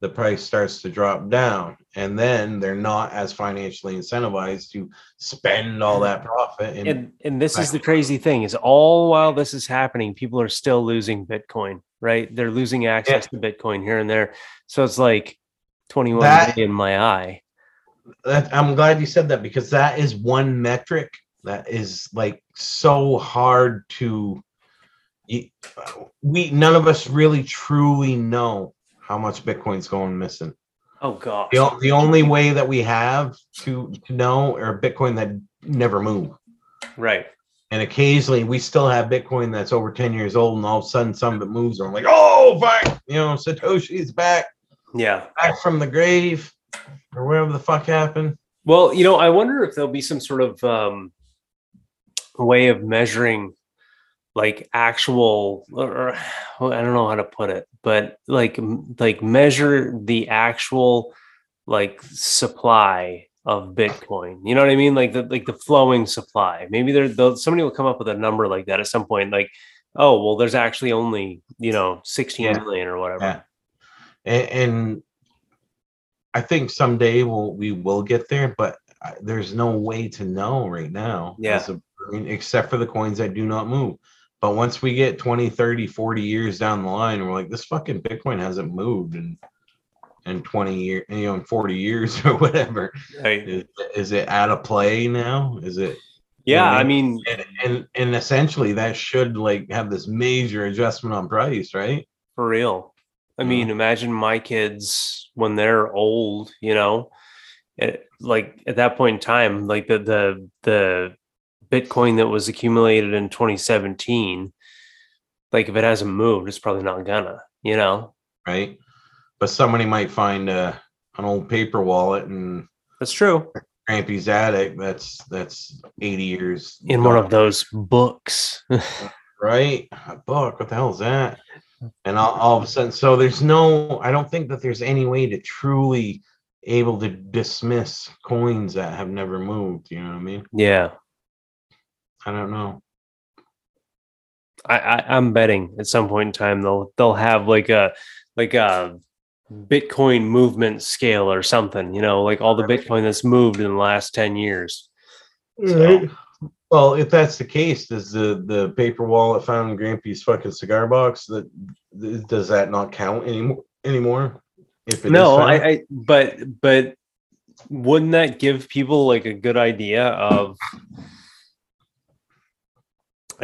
the price starts to drop down. And then they're not as financially incentivized to spend all that profit. And, and and this is the crazy thing is all while this is happening, people are still losing Bitcoin, right? They're losing access to Bitcoin here and there. So it's like 21 That- in my eye. that, I'm glad you said that because that is one metric that is like so hard to we none of us really truly know how much bitcoin's going missing Oh god. the, the only way that we have to, to know are bitcoin that never move Right. and occasionally we still have bitcoin that's over 10 years old and all of a sudden some of it moves and we're like oh fuck you know satoshi's back Yeah. back from the grave or whatever the fuck happened Well, you know, I wonder if there'll be some sort of um, way of measuring like actual or or- I don't know how to put it, but like like measure the actual like supply of Bitcoin. You know what I mean? Like the like the flowing supply. Maybe there somebody will come up with a number like that at some point. Like, oh well, there's actually only you know sixteen Yeah. million or whatever. Yeah. and, and I think someday we'll we will get there, but I- there's no way to know right now. Yeah. a- except for the coins that do not move. But once we get 20, 30, 40 years down the line, we're like, this fucking Bitcoin hasn't moved in in 20 years, you know, in 40 years or whatever. Right. Is, is it out of play now? Is it Yeah, I I mean, and, and and essentially that should like have this major adjustment on price, right? For real. I mean, imagine my kids when they're old, you know, it, like at that point in time, like the the the Bitcoin that was accumulated in 2017, like if it hasn't moved, it's probably not gonna, you know. right? But somebody might find a an old paper wallet and That's true. Grampy's attic that's that's 80 years In one of those books. right a book what the hell is that and all, all of a sudden so there's no i don't think that there's any way to truly able to dismiss coins that have never moved you know what i mean yeah. I don't know I, I I'm betting at some point in time they'll they'll have like a like a Bitcoin movement scale or something, you know, like all the Bitcoin that's moved in the last 10 years. So- well if that's the case does the the paper wallet found in grampy's fucking cigar box that does that not count anymore anymore if it is no, found? I, I but but wouldn't that give people like a good idea of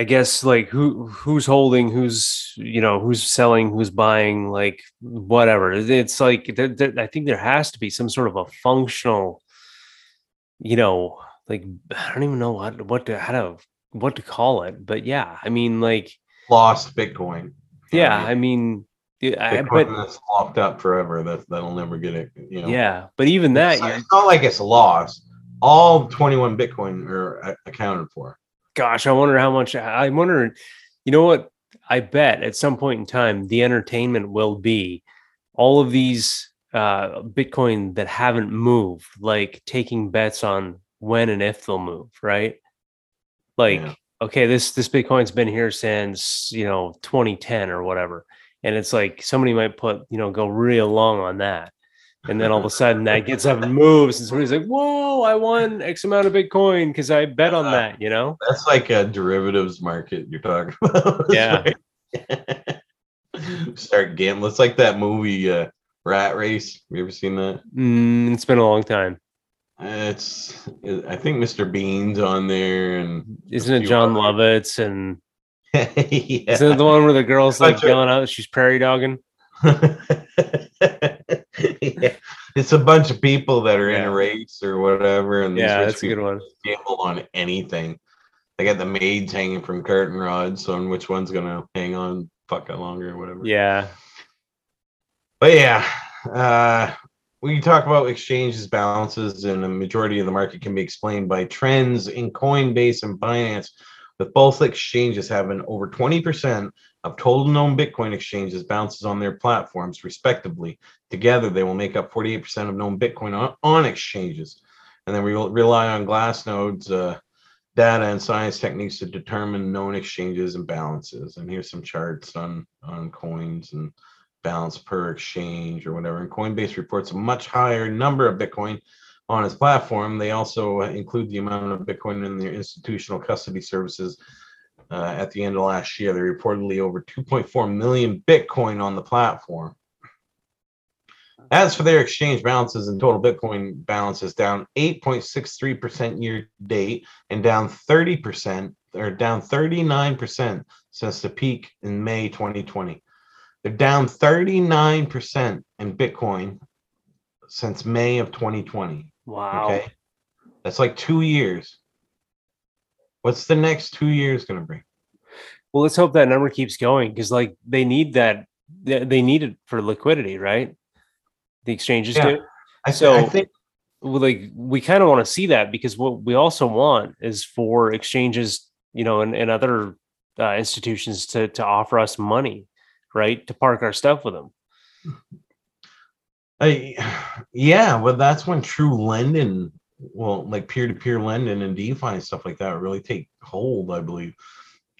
I guess like who who's holding, who's you know who's selling, who's buying, like whatever. It's like there, there, I think there has to be some sort of a functional, you know, like I don't even know what what to how to what to call it, but yeah, I mean like lost bitcoin You know what yeah, I mean? I mean, yeah, I, Bitcoin but that's locked up forever. That that'll never get it. You know. yeah, but even that, It's, it's not like it's lost. All 21 Bitcoin are accounted for. Gosh, I wonder how much. I wonder, you know what? I bet at some point in time, the entertainment will be all of these uh, Bitcoin that haven't moved, like taking bets on when and if they'll move, right? Like, Yeah. okay, this this Bitcoin's been here since you know 2010 or whatever, and it's like somebody might put you know go real long on that, and then all of a sudden that gets up and moves, and somebody's like, "Whoa, I won X amount of Bitcoin because I bet on that," you know? That's like a derivatives market you're talking about. Yeah. Start gambling. It's like that movie uh, Rat Race. You ever seen that? Mm, it's been a long time. It's I think Mr. Bean's on there and Isn't it Jon other- Lovitz and yeah. isn't it the one where the girl's like yelling out that she's prairie dogging? Yeah. It's a bunch of people that are in a race or whatever, and these Yeah, that's a good one. gamble on anything. They got the maids hanging from curtain rods on which one's gonna hang on fucking longer or whatever. Yeah. But yeah, uh, we talk about exchanges balances, and the majority of the market can be explained by trends in Coinbase and Binance, with both exchanges having over 20% of total known Bitcoin exchanges balances on their platforms, respectively. Together, they will make up 48% of known Bitcoin on, on exchanges. And then we will rely on Glassnode's uh, data and science techniques to determine known exchanges and balances. And here's some charts on on coins and balance per exchange or whatever. And Coinbase reports a much higher number of Bitcoin on its platform. They also include the amount of Bitcoin in their institutional custody services. Uh, at the end of last year, they reportedly over 2.4 million Bitcoin on the platform. As for their exchange balances and total Bitcoin balances, down 8.63% year to date and down 30% or down 39% since the peak in May 2020. They're down 39% in Bitcoin since May of 2020. Wow. Okay. That's like two years. What's the next two years going to bring? Well, let's hope that number keeps going because, like, they need that. They need it for liquidity, right? The exchanges Yeah. do. I, So- I think like, we kind of want to see that because what we also want is for exchanges, you know, and, and other uh, institutions to to offer us money, right, to park our stuff with them. I, yeah, well, that's when true lending, well, like peer-to-peer lending and DeFi and stuff like that really take hold, I believe.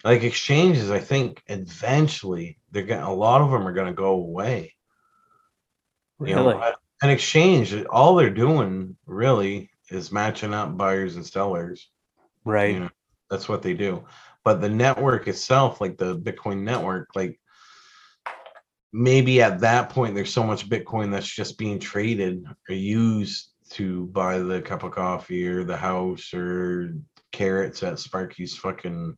Like exchanges, I think eventually they're going to a lot of them are gonna go away. You know, Really? An exchange, all they're doing really is matching up buyers and sellers. Right. You know, that's what they do. But the network itself, like the Bitcoin network, like maybe at that point there's so much Bitcoin that's just being traded or used to buy the cup of coffee or the house or carrots at Sparky's fucking,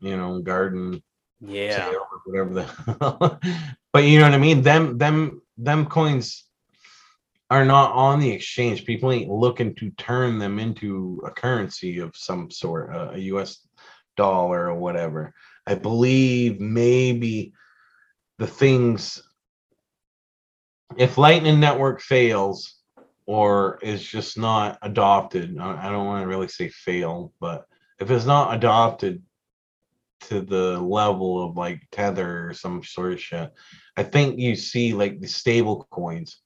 you know, garden Yeah. or whatever the but you know what I mean? Them them them coins are not on the exchange. People ain't looking to turn them into a currency of some sort, a US dollar or whatever. I believe maybe the things if Lightning Network fails or is just not adopted, I don't want to really say fail, but if it's not adopted to the level of like tether or some sort of shit i think you see like the stable coins.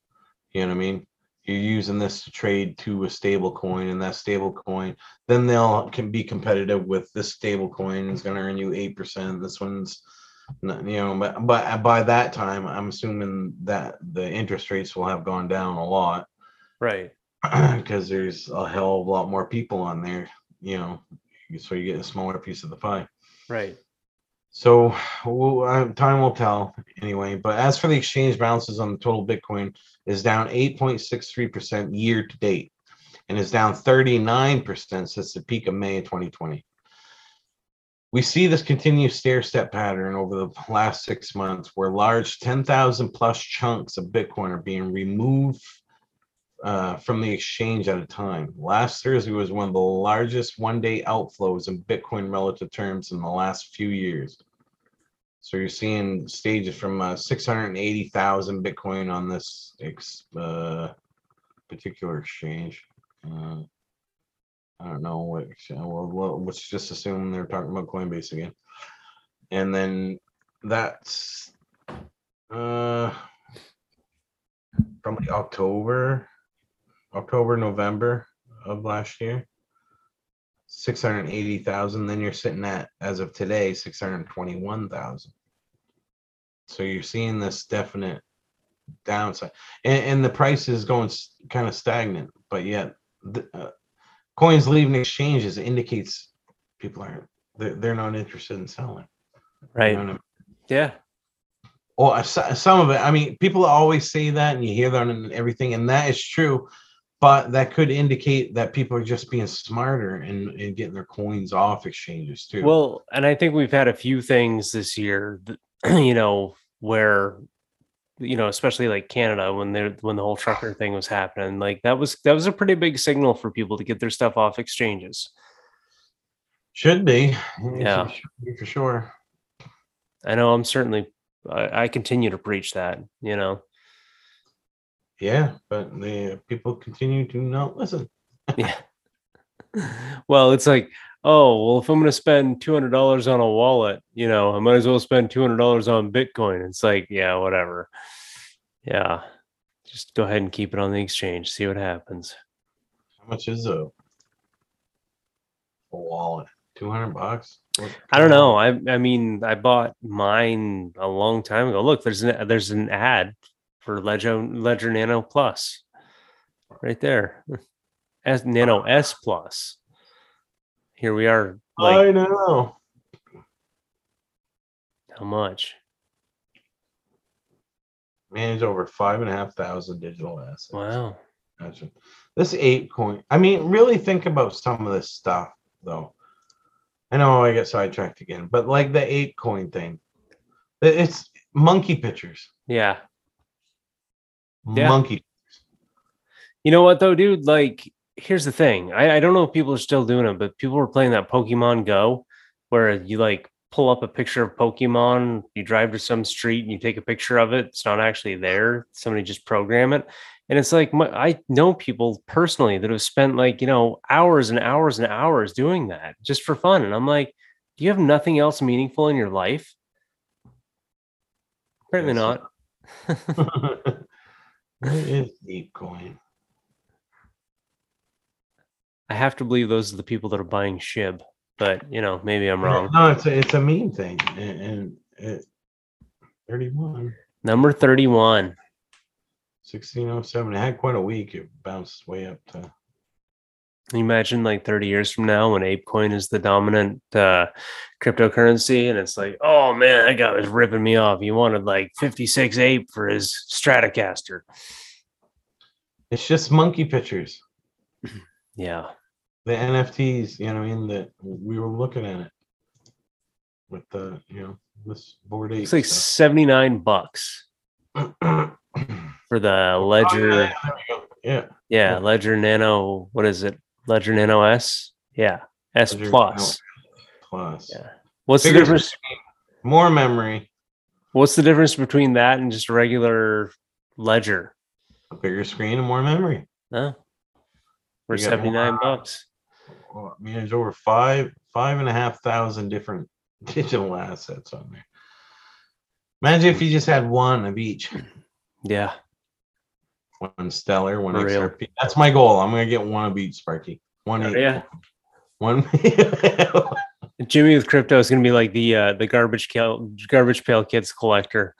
You know what i mean? You're using this to trade to a stable coin and that stable coin then they'll can be competitive with this stable coin is going to earn you 8% this one's you know but but uh, by that time i'm assuming that the interest rates will have gone down a lot Right. because there's a hell of a lot more people on there you know so you get a smaller piece of the pie Right. so we'll, uh, time will tell anyway. But as for the exchange balances on the total Bitcoin, is down 8.63% year to date, and is down 39% since the peak of May of 2020. We see this continued stair step pattern over the last six months, where large 10,000 plus chunks of Bitcoin are being removed uh, from the exchange at a time. Last Thursday was one of the largest one day outflows in Bitcoin relative terms in the last few years. So you're seeing stages from uh, 680,000 Bitcoin on this ex, uh, particular exchange. Uh, I don't know what, well, let's just assume they're talking about Coinbase again. And then that's uh, probably October, October, November of last year. Six hundred eighty thousand, then you're sitting at, as of today, six hundred twenty-one thousand. So you're seeing this definite downside, and, and the price is going kind of stagnant, but yet the, uh, coins leaving exchanges indicates people aren't, they're, they're not interested in selling. you Right. know I mean? Yeah. Well, some of it, I mean, people always say that and you hear that and everything, and that is true. But that could indicate that people are just being smarter and, and getting their coins off exchanges too. Well, and I think we've had a few things this year, that, you know, where you know, especially like Canada when they when the whole trucker thing was happening, like that was that was a pretty big signal for people to get their stuff off exchanges. should be. Yeah. Should be For sure. I know I'm certainly I, I continue to preach that, you know. Yeah, but the people continue to not listen. Yeah. well, it's like, oh, well, if I'm going to spend two hundred dollars on a wallet, you know, I might as well spend two hundred dollars on Bitcoin. It's like, yeah, whatever. Yeah, just go ahead and keep it on the exchange. See what happens. How much is a, a wallet? Two hundred bucks. I don't know. I I mean, I bought mine a long time ago. Look, there's an there's an ad for Ledger Ledger Nano Plus, right there. S Nano S Plus. Here we are. Like I know. how much? Manage over five and a half thousand digital assets. Wow. Gotcha. This ape coin. I mean, really think about some of this stuff, though. I know I get sidetracked again, but like the ape coin thing, it's monkey pictures. Yeah. Yeah. Monkey. You know what though, dude? Like, here's the thing. I, I don't know if people are still doing it, but people were playing that Pokemon Go where you like pull up a picture of Pokemon, you drive to some street and you take a picture of it. It's not actually there. Somebody just program it. And it's like my, I know people personally that have spent like, you know, hours and hours and hours doing that just for fun. And I'm like, do you have nothing else meaningful in your life? Apparently Yes. not. what is ape coin? I have to believe those are the people that are buying SHIB, but you know, maybe I'm wrong. No, it's a, it's a meme thing, and, and it, 31, Number 31. 1607. It had quite a week. It bounced way up to. Imagine like 30 years from now when ApeCoin is the dominant uh, cryptocurrency and it's like, oh man, that guy was ripping me off. He wanted like 56 ape for his Stratocaster. It's just monkey pictures. Yeah. the NFTs, you know, what I mean that we were looking at it with the, you know, this board. It's like stuff. 79 bucks for the Oh, Ledger. yeah, there we go. yeah, Yeah. Ledger Nano. What is it? Ledger Nano S? Yeah. S Ledger plus. plus Yeah. What's the difference? screen, more memory, What's the difference between that and just a regular Ledger? a bigger screen, and more memory. Huh? For 79 more- bucks. Well, I mean, there's over five, five and a half thousand different digital assets on there. Imagine if you just had one of each, Yeah. One stellar, one For real. XRP. That's my goal. I'm gonna get one of each, Sparky. One, Oh, yeah. one. Jimmy with crypto is going to be like the uh, the garbage pail garbage pail kids collector.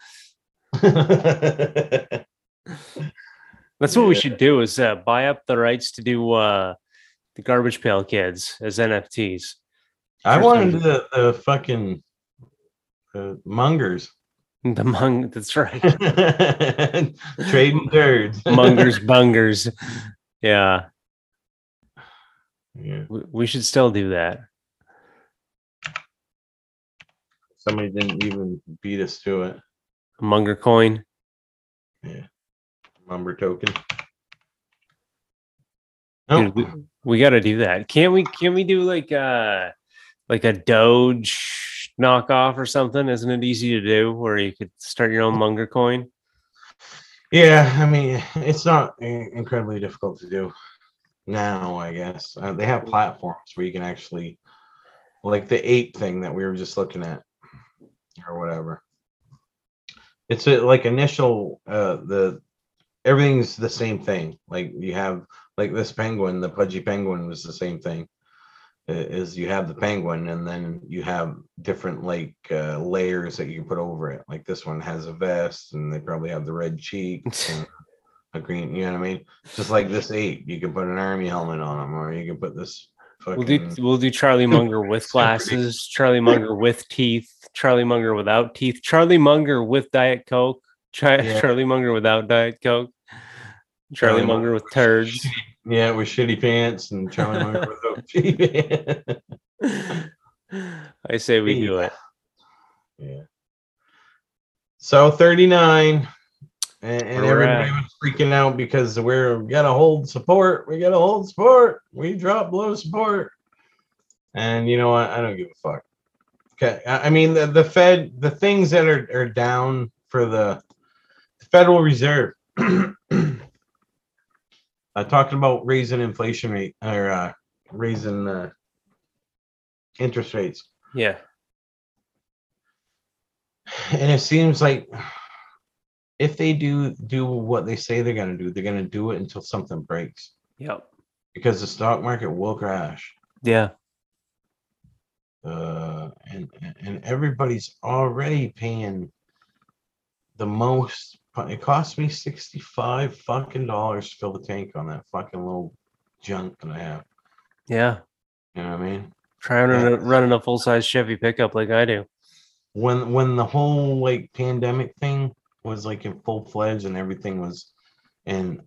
That's what we should do is uh, buy up the rights to do uh, the garbage pail kids as NFTs. I First wanted time. the, the fucking uh, mongers The mung that's right. trading turds. Mungers bungers. Yeah. Yeah, We, should still do that. somebody didn't even beat us to it. Munger coin. Yeah. Mumber token. No, Dude, we, we got to do that. Can't we? Can we do like uh like a Doge knockoff or something? Isn't it easy to do where you could start your own Munger coin? yeah, I mean, it's not incredibly difficult to do now. I guess uh, they have platforms where you can actually, like the ape thing that we were just looking at, or whatever. It's a, like initial uh the everything's the same thing. Like you have like this penguin, the pudgy penguin was the same thing. I- Is you have the penguin and then you have different like uh, layers that you can put over it. Like this one has a vest and they probably have the red cheeks and a green. You know what I mean? Just like this ape, you can put an army helmet on him, or you can put this. We'll do we'll do Charlie Munger with glasses, Charlie Munger with teeth, Charlie Munger without teeth, Charlie Munger with Diet Coke, Chi- Yeah. Charlie Munger without Diet Coke, Charlie Charlie Munger with turds. yeah, with shitty pants and Charlie Munger shitty pants. I say we do it. Yeah. So 39. And, and everybody was freaking out because we're we gotta hold support. We gotta hold support. We drop below support. And you know what? I don't give a fuck. Okay. I I mean the, the Fed, the things that are, are down for the Federal Reserve. uh, talking about raising inflation rate or uh, raising uh, interest rates. Yeah. and it seems like if they do do what they say they're going to do they're going to do it until something breaks Yep. because the stock market will crash Yeah. uh and and everybody's already paying the most it cost me sixty-five fucking dollars to fill the tank on that fucking little junk that I have. Yeah. You know what I mean? Trying to running a full size Chevy pickup like I do. When when the whole like pandemic thing was like in full fledged and everything was and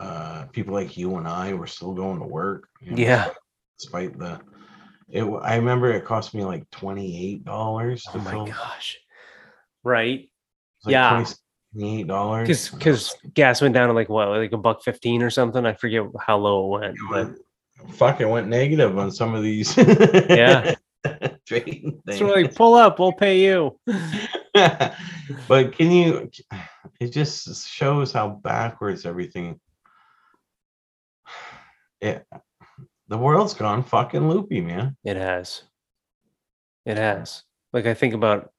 uh people like you and I were still going to work. You know, yeah. Despite, the it I remember it cost me like twenty eight dollars. Oh my gosh. Right. Like yeah. 20, eight dollars because because gas went down to like what like a buck fifteen or something. I forget how low it went, but fuck, it went negative on some of these. yeah, trading things. So like, pull up, we'll pay you. but can you? It just shows how backwards everything. It, the world's gone fucking loopy, man. It has. It has. Like I think about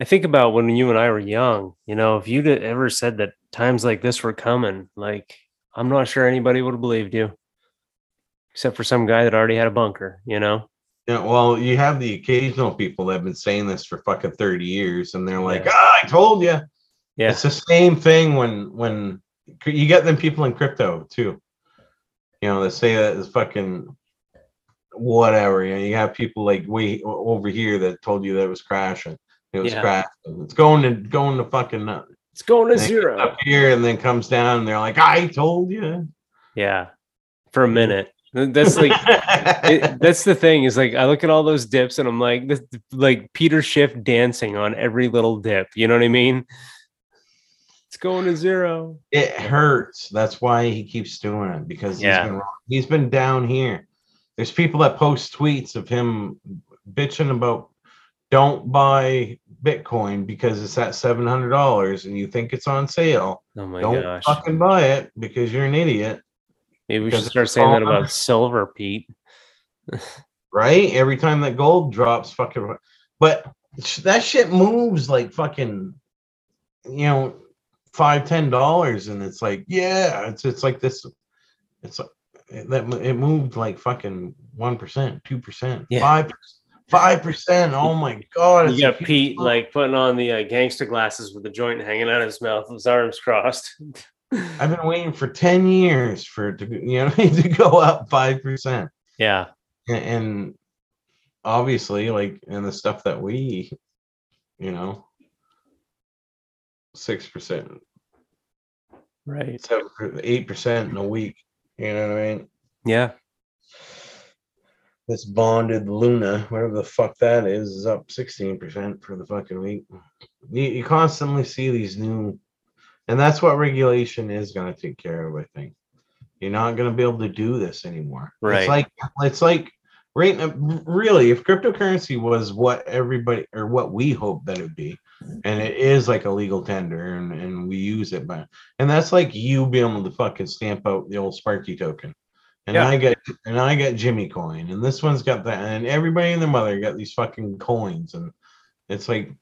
I think about when you and I were young, you know, if you'd ever said that times like this were coming, like I'm not sure anybody would have believed you. Except for some guy that already had a bunker, you know? yeah well you have the occasional people that have been saying this for fucking 30 years and they're like Yeah. ah i told you Yeah. it's the same thing when when you get them people in crypto too you know they say that is fucking whatever you know you have people like way over here that told you that it was crashing it was Yeah. crashing it's going to going to fucking nut. It's going to And it gets zero. up here and then comes down and they're like i told you Yeah. For a minute. That's like it, that's the thing is like I look at all those dips and I'm like this like Peter Schiff dancing on every little dip. You know what I mean? It's going to zero. it hurts. That's why he keeps doing it because Yeah. he's been wrong. he's been down here. There's people that post tweets of him bitching about don't buy Bitcoin because it's at seven hundred dollars and you think it's on sale. Oh my don't gosh. fucking buy it because you're an idiot, Maybe we should start saying that about silver, Pete. right? Every time that gold drops, fucking. But that shit moves like fucking, you know, five ten dollars, and it's like, yeah, it's it's like this. It's like that it moved like fucking one percent, two percent, five five percent. Oh my god! You got Pete move. like putting on the uh, gangster glasses with the joint hanging out of his mouth, his arms crossed. I've been waiting for ten years for it to you know to go up five percent. yeah, and, and obviously like in the stuff that we you know six percent right. seven eight percent in a week you know what i mean Yeah, this bonded luna whatever the fuck that is is up 16 percent for the fucking week. You, you constantly see these new and that's what regulation is going to take care of i think. You're not going to be able to do this anymore. Right. it's like it's like right now, really if cryptocurrency was what everybody or what we hope that it would be and it is like a legal tender and, and we use it but and that's like you being able to fucking stamp out the old sparky token and Yeah. i get and i got jimmy coin and this one's got that and everybody and their mother got these fucking coins and it's like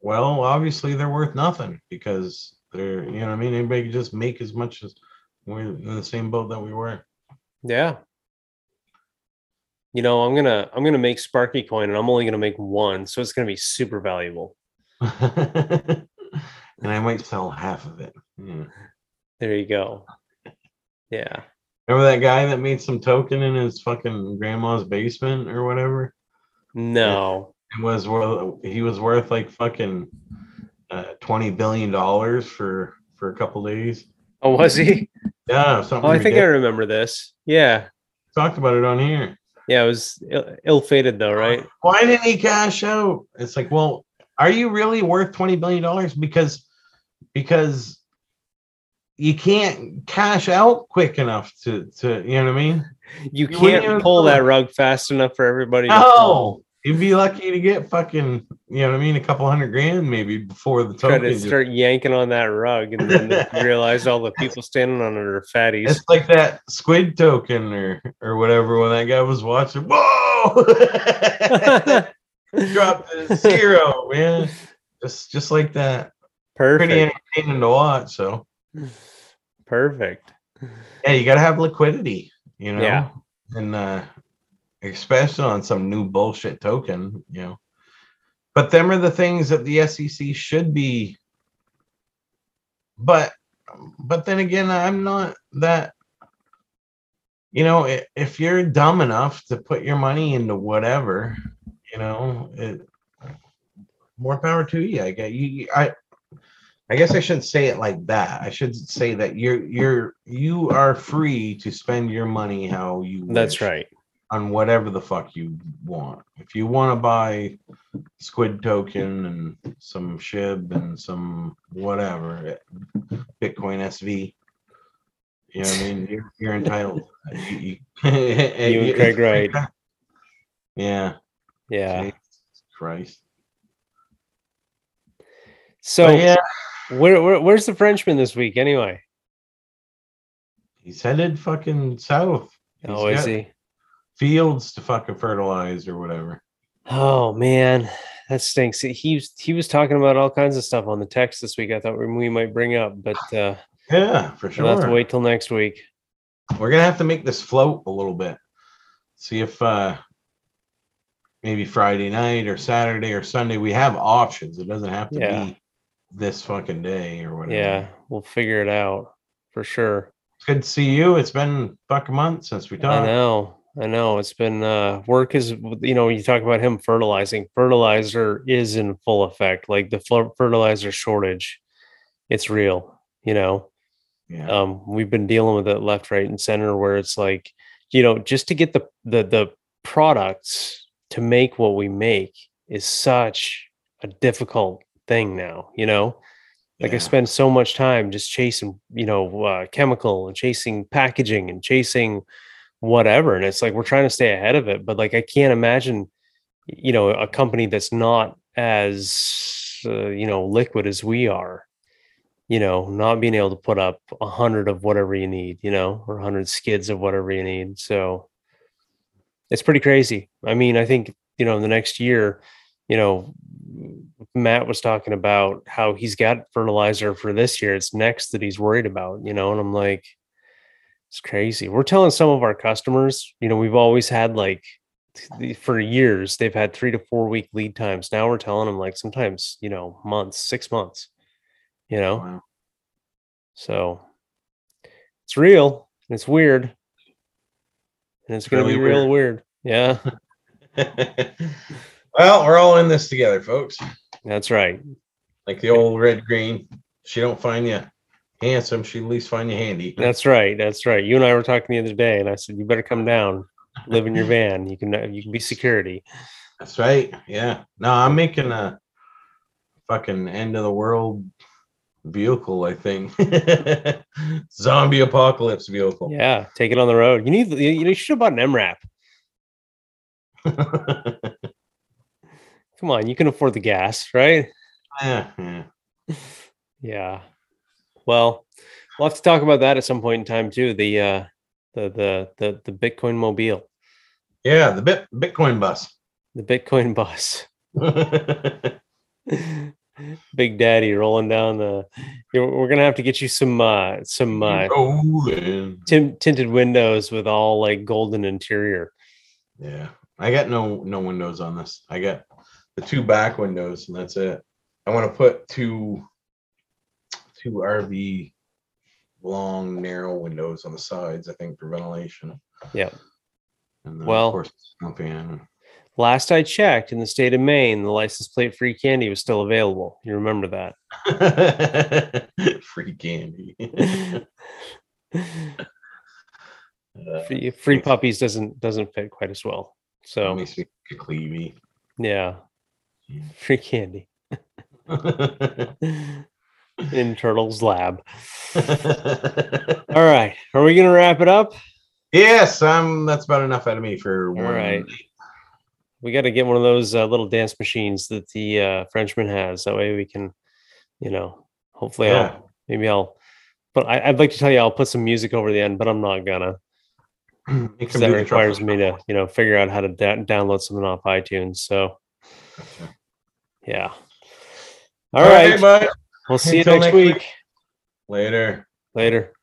well obviously they're worth nothing because they're you know what i mean anybody can just make as much as we're in the same boat that we were. Yeah. You know, I'm gonna I'm gonna make Sparky coin and I'm only gonna make one, so it's gonna be super valuable. and I might sell half of it. Yeah. There you go. Yeah. Remember that guy that made some token in his fucking grandma's basement or whatever? No. It was worth he was worth like fucking uh, twenty billion dollars for for a couple days. Oh, was he? Yeah, something. Oh, I think I remember this. Yeah. talked about it on here. Yeah, it was Ill- ill-fated though, right? Why didn't he cash out? It's like, well, are you really worth twenty billion dollars? Because because you can't cash out quick enough to to you know what I mean? You can't pull that rug fast enough for everybody pull. you'd be lucky to get fucking you know what I mean, a couple hundred grand maybe before the Try to start yanking on that rug and then realize all the people standing on it are fatties. It's like that squid token or or whatever when that guy was watching. Whoa! Dropped to zero, man. Just just like that. Pretty entertaining to watch. So Perfect. yeah, you gotta have liquidity, you know. Yeah. And uh especially on some new bullshit token, you know. But them are the things that the SEC should be. But but then again, I'm not that you know, if you're dumb enough to put your money into whatever, you know, it more power to you. I get you. you- I I guess I shouldn't say it like that. I should say that you're you're you are free to spend your money how you That's right. on whatever the fuck you want. If you want to buy squid token and some shib and some whatever Bitcoin SV, you know what I mean? You're, you're entitled. You, you, You and Craig Wright. Yeah. Yeah. Jesus Christ. So But yeah, where, where where's the Frenchman this week anyway? he's headed fucking south. He's Oh, is he? Fields to fucking fertilize or whatever. Oh man, that stinks. He was he was talking about all kinds of stuff on the text this week. I thought we, we might bring up, but uh, Yeah, for sure. we'll have to wait till next week. We're gonna have to make this float a little bit. See if uh maybe Friday night or Saturday or Sunday we have options. It doesn't have to Yeah. be this fucking day or whatever. Yeah, we'll figure it out for sure. It's good to see you. It's been fuck a month since we talked. I know, I know. It's been uh, work is you know you talk about him fertilizing. Fertilizer is in full effect. Like the fertilizer shortage, it's real. You know, Yeah. um, we've been dealing with it left, right, and center. Where it's like, you know, just to get the the the products to make what we make is such a difficult thing now. You know, like I spend so much time just chasing, you know, uh, chemical and chasing packaging and chasing whatever, and it's like we're trying to stay ahead of it. But like I can't imagine, you know, a company that's not as uh, you know liquid as we are you know, not being able to put up a hundred of whatever you need, you know, or a hundred skids of whatever you need. So it's pretty crazy. I mean, I think, you know, in the next year, you know, Matt was talking about how he's got fertilizer for this year. It's next that he's worried about, you know, and I'm like, it's crazy. We're telling some of our customers, you know, we've always had like for years, they've had three to four week lead times. Now we're telling them like sometimes, you know, months, six months, you know. Wow. So it's real. and It's weird. And it's going to Really be real weird. Yeah, well, we're all in this together, folks. that's right. Like the old red green. She don't find you handsome, she at least find you handy. That's right. That's right. You and I were talking the other day, and I said, You better come down, live in your van. You can, you can be security. That's right. Yeah. No, I'm making a fucking end of the world vehicle, I think. Zombie apocalypse vehicle. Yeah, take it on the road. You need, you, you should have bought an MRAP. Come on, you can afford the gas, right? yeah, yeah. Yeah. Well, we'll have to talk about that at some point in time too. The, uh, the, the, the, the Bitcoin mobile, Yeah, the bit Bitcoin bus. the Bitcoin bus. Big Daddy rolling down the. We're gonna have to get you some uh some uh, tin- tinted windows with all like golden interior. Yeah, I got no no windows on this. I got the two back windows, and that's it. I want to put two two RV long narrow windows on the sides. I think for ventilation. Yeah. And then Well- of course, fan. Last I checked, in the state of Maine, the license plate free candy was still available. You remember that? Free candy. Uh, free, free puppies doesn't doesn't fit quite as well. So makes me cleavy. yeah, free candy in Turtle's lab. All right, are we gonna wrap it up? yes, um, that's about enough out of me for one. right. We got to get one of those uh, little dance machines that the uh, Frenchman has. That way we can, you know, hopefully, Yeah. I'll, maybe I'll. But I, I'd like to tell you, I'll put some music over the end, but I'm not gonna. You 'cause can that requires me to, you know, figure out how to da- download something off iTunes. So. Yeah. All right. bud. We'll see you next next week. week. Later. Later.